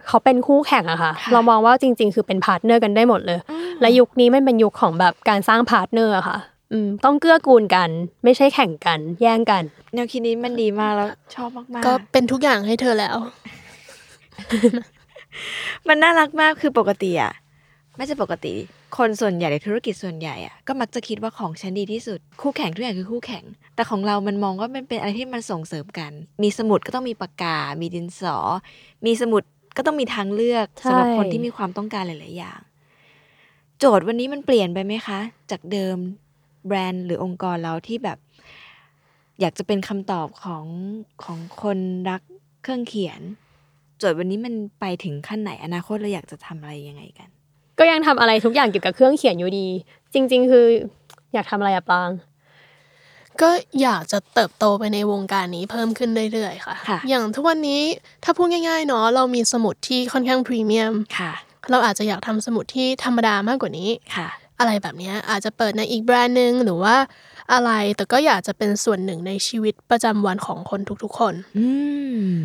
เขาเป็นคู่แข่งอะค่ะค่ะ เรามองว่าจริง ๆ คือเป็น partner กันได้หมดเลย และยุคนี้มันเป็นยุคของแบบการสร้าง partner อะค่ะอืมต้องเกื้อกูลกัน ไม่ใช่แข่งกันแย่งกัน แนวคิดนี้มันดีมากแล้วชอบมากๆ ก็เป็นทุกอย่างให้เธอแล้ว มันน่ารักมากคือปกติอะไม่ใช่ปกติ คนส่วนใหญ่ในธุรกิจส่วนใหญ่อะก็มักจะคิดว่าของฉันดีที่สุด คู่แข่งทุกอย่างคือคู่แข่ง แต่ของเรามันมองว่ามันเป็นอะไรที่มันส่งเสริมกัน มีสมุดก็ต้องมีปากกา มีดินสอ มีสมุดก็ต้องมีทางเลือกใช่สำหรับคนที่มีความต้องการหลาย ๆ อย่าง โจทย์วันนี้มันเปลี่ยนไปไหมคะ จากเดิมแบรนด์หรือองค์กรเราที่แบบ อยากจะเป็นคำตอบของของคนรักเครื่องเขียน โจทย์วันนี้มันไปถึงขั้นไหนอนาคตเราอยากจะทำอะไรยังไงกัน ก็ยังทำอะไรทุกอย่างเกี่ยวกับเครื่องเขียนอยู่ดี จริง ๆ คืออยากทำอะไรอะปรางก็อยากจะเติบโตไปในวงการนี้เพิ่มขึ้นเรื่อยๆค่ะค่ะ อย่างทุกวันนี้ถ้าพูดง่ายๆเนาะเรามีสมุดที่ค่อนข้างพรีเมียมค่ะเราอาจจะอยากทำสมุดที่ธรรมดามากกว่านี้ค่ะ อะไรแบบเนี้ยอาจจะเปิดในอีกแบรนด์หนึ่งหรือว่าอะไรแต่ก็อยากจะเป็นส่วนหนึ่งในชีวิตประจำวันของคนทุกๆคนอืม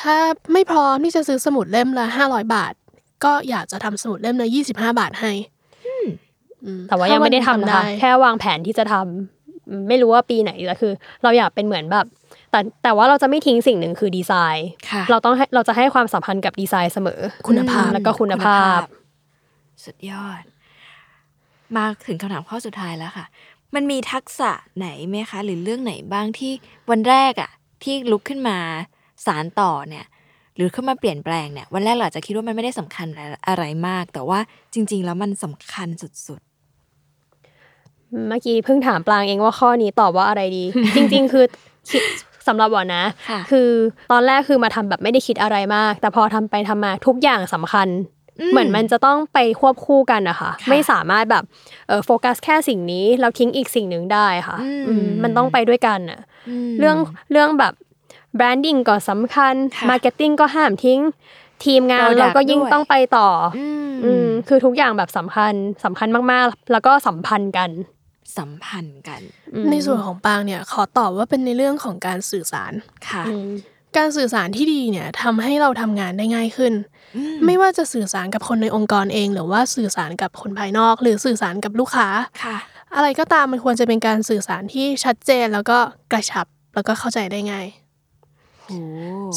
ถ้าไม่พร้อมที่จะซื้อสมุดเล่มละห้าร้อยบาท ก็อยากจะทำสมุดเล่มละยี่สิบห้าบาทให้อืมแต่ว่ายังไม่ได้ทำนะคะถ้าวันหงแค่วางแผนที่จะทำอืมไม่รู้ว่าปีไหนแต่คือ เราอยากเป็นเหมือนแบบ แต่แต่ว่าเราจะไม่ทิ้งสิ่งหนึ่งคือดีไซน์ค่ะเราต้องให้เราจะให้ความสัมพันธ์กับดีไซน์เสมอ คุณภาพแล้วก็คุณภาพ สุดยอด มาถึงคำถามข้อสุดท้ายแล้วค่ะ มันมีทักษะไหนไหมคะ หรือเรื่องไหนบ้างที่วันแรกอะที่ลุกขึ้นมาสารต่อเนี่ย หรือขึ้นมาเปลี่ยนแปลงเนี่ยวันแรกเราอาจจะคิดว่ามันไม่ได้สำคัญอะไรมาก แต่ว่าจริง ๆ แล้วมันสำคัญสุดเมื่อกี้เพิ่งถามปรางเองว่าข้อนี้ตอบว่าอะไรดี จริง ๆ คือคิดสำหรับวอนะค่ะคือตอนแรกคือมาทำแบบไม่ได้คิดอะไรมาก แต่พอทำไปทำมาทุกอย่างสำคัญเหมือนมันจะต้องไปควบคู่กันนะคะค่ะไม่สามารถแบบเออโฟกัสแค่สิ่งนี้แล้วทิ้งอีกสิ่งหนึ่งได้ค่ะอืมอืมมันต้องไปด้วยกันอะๆมเรื่องเรื่องแบบ branding ก็สำคัญค่ะ marketing ก็ห้ามทิ้ง ทีมงาน Product เราก็ยิ่งด้วยต้องไปต่อออืมอืมคือทุกอย่างแบบสำคัญสำคัญมากๆ แล้วก็สัมพันธ์กันสัมพันธ์กัน ในส่วนของปังเนี่ยขอตอบว่าเป็นในเรื่องของการสื่อสารค่ะ การสื่อสารที่ดีเนี่ยทำให้เราทำงานได้ง่ายขึ้น ไม่ว่าจะสื่อสารกับคนในองค์กรเอง หรือว่าสื่อสารกับคนภายนอก หรือสื่อสารกับลูกค้าค่ะ อะไรก็ตามมันควรจะเป็นการสื่อสารที่ชัดเจนแล้วก็กระชับแล้วก็เข้าใจได้ง่ายโอ้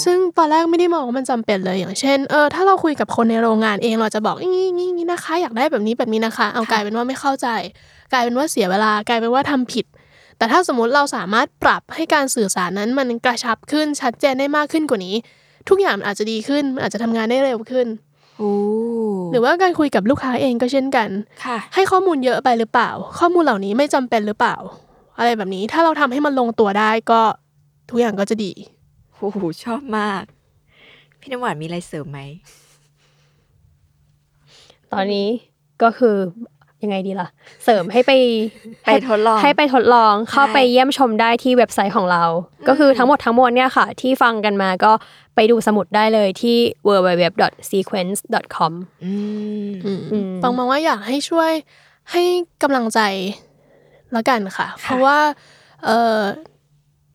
ซึ่งตอนแรกไม่ได้มองว่ามันจำเป็นเลยอย่างเช่นเออถ้าเราคุยกับคนในโรงงานเองเราจะบอกงี้งี้งี้นะคะ อยากได้แบบนี้แบบนี้นะคะ เอากลายเป็นว่าไม่เข้าใจ กลายเป็นว่าเสียเวลากลายเป็นว่าทำผิด แต่ถ้าสมมุติเราสามารถปรับให้การสื่อสารนั้นมันกระชับขึ้นชัดเจนได้มากขึ้นกว่านี้ ทุกอย่างมันอาจจะดีขึ้นมันอาจจะทำงานได้เร็วขึ้นโอ้หรือว่าการคุยกับลูกค้าเองก็เช่นกันค่ะให้ข้อมูลเยอะไปหรือเปล่า ข้อมูลเหล่านี้ไม่จำเป็นหรือเปล่า อะไรแบบนี้ถ้าเราทำให้มันลงตัวได้ก็ทุกอย่างก็จะดี โอ้โหชอบมาก พี่น้ำหวานมีอะไรเสริมไหม ตอนนี้ก็คือยังไงดีล่ะ เสริมให้ไปไปทดลอง ให้ไปทดลองเข้าใช่ไปเยี่ยมชมได้ที่เว็บไซต์ของเรา ก็คือทั้งหมดทั้งมวลเนี่ยค่ะ ที่ฟังกันมาก็ไปดูสมุดได้เลยที่ www.zequenz.com อืมอืมปังมองว่าอยากให้ช่วยให้กำลังใจแล้วกันค่ะ เพราะว่าเอ่อ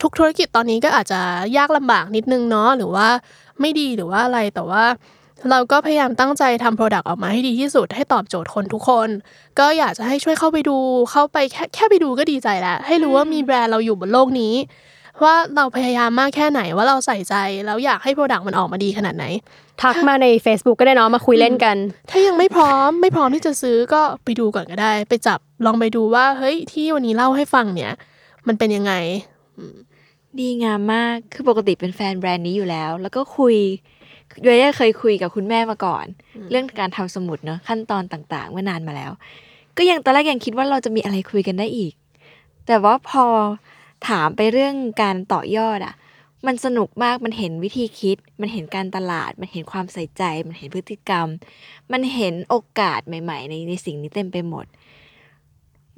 ทุกธุรกิจตอนนี้ก็อาจจะยากลำบากนิดนึงเนาะหรือว่าไม่ดีหรือว่าอะไรแต่ว่าเราก็พยายามตั้งใจทำ product ออกมาให้ดีที่สุด ให้ตอบโจทย์คนทุกคน ก็อยากจะให้ช่วยเข้าไปดูเข้าไปแค่แค่ไปดูก็ดีใจแล้ว ให้รู้ว่ามีแบรนด์เราอยู่บนโลกนี้ ว่าเราพยายามมากแค่ไหนว่าเราใส่ใจแล้วอยากให้ product มันออกมาดีขนาดไหน ทักมาใน Facebook ก็ได้เนาะมาคุยเล่นกัน ถ้ายังไม่พร้อมไม่พร้อมที่จะซื้อก็ไปดูก่อนก็ได้ ไปจับลองไปดูว่าเฮ้ยที่วันนี้เล่าให้ฟังเนี่ย มันเป็นยังไง ดีงามมาก คือปกติเป็นแฟนแบรนด์นี้อยู่แล้ว แล้วก็คุยโดยเคยคุยกับคุณแม่มาก่อน เรื่องการทำสมุดเนอะขั้นตอนต่างๆเมื่อนานมาแล้ว ก็ยังตอนแรกยังคิดว่าเราจะมีอะไรคุยกันได้อีก แต่ว่าพอถามไปเรื่องการต่อยอดอะมันสนุกมากมันเห็นวิธีคิด มันเห็นการตลาด มันเห็นความใส่ใจ มันเห็นพฤติกรรม มันเห็นโอกาสใหม่ ๆ ในในสิ่งนี้เต็มไปหมด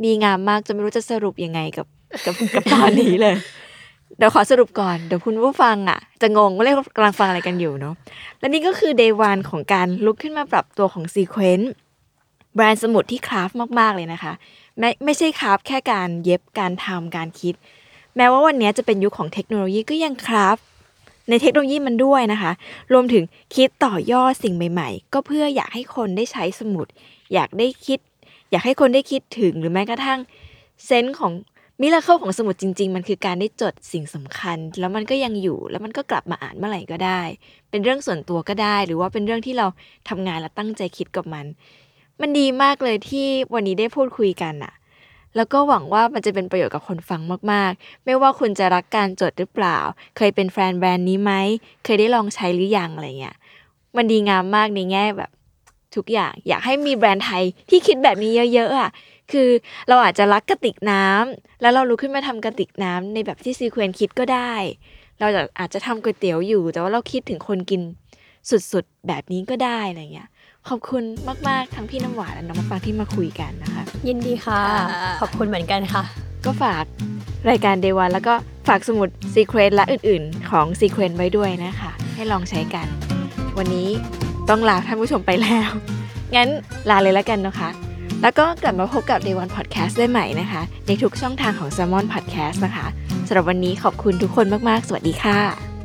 ดีงามมากจนไม่รู้จะสรุปยังไงกับกับกับตอนนี้เลย เดี๋ยวขอสรุปก่อน เดี๋ยวคุณผู้ฟังอะ จะงงว่าเรียกกำลังฟังอะไรกันอยู่เนาะและนี่ก็คือ day one ของการลุกขึ้นมาปรับตัวของ Sequence แบรนด์สมุดที่คราฟมาก ๆ เลยนะคะ ไม่ไม่ใช่คราฟแค่การเย็บการทำการคิด แม้ว่าวันนี้จะเป็นยุคของเทคโนโลยีก็ยังคราฟในเทคโนโลยีมันด้วยนะคะ รวมถึงคิดต่อยอดสิ่งใหม่ ๆ ก็เพื่ออยากให้คนได้ใช้สมุด อยากได้คิด อยากให้คนได้คิดถึงหรือแม้กระทั่งเซนส์ของ มิราเคิลของสมุดจริง ๆ มันคือการได้จดสิ่งสำคัญ แล้วมันก็ยังอยู่แล้วมันก็กลับมาอ่านเมื่อไหร่ก็ได้ เป็นเรื่องส่วนตัวก็ได้ หรือว่าเป็นเรื่องที่เราทำงานและตั้งใจคิดกับมัน มันดีมากเลยที่วันนี้ได้พูดคุยกันอะแล้วก็หวังว่ามันจะเป็นประโยชน์กับคนฟังมากๆ ไม่ว่าคุณจะรักการจดหรือเปล่า เคยเป็นแฟนแบรนด์นี้ไหม เคยได้ลองใช้หรือยังอะไรเงี้ย มันดีงามมากในแง่แบบทุกอย่าง อยากให้มีแบรนด์ไทยที่คิดแบบนี้เยอะๆอะ คือเราอาจจะรักกระติกน้ำแล้วเราลุกขึ้นมาทำกระติกน้ำในแบบที่ซีเควนคิดก็ได้ เราจะอาจจะทำก๋วยเตี๋ยวอยู่ แต่ว่าเราคิดถึงคนกินสุดๆ แบบนี้ก็ได้อะไรเงี้ยขอบคุณมาก ๆ ทั้งพี่น้ำหวานและน้องมะปรางที่มาคุยกันนะคะ ยินดีค่ะค่ะ ขอบคุณเหมือนกันค่ะ ก็ฝากรายการ Day One แล้วก็ฝากสมุด Secret และอื่น ๆ ของ Secret ไว้ด้วยนะคะ ให้ลองใช้กัน วันนี้ต้องลาท่านผู้ชมไปแล้ว งั้นลาเลยแล้วกันนะคะ แล้วก็กลับมาพบกับ Day One Podcast ได้ใหม่นะคะ ในทุกช่องทางของ s ซ l m o n Podcast นะคะสำหรับวันนี้ขอบคุณทุกคนมาก ๆ สวัสดีค่ะ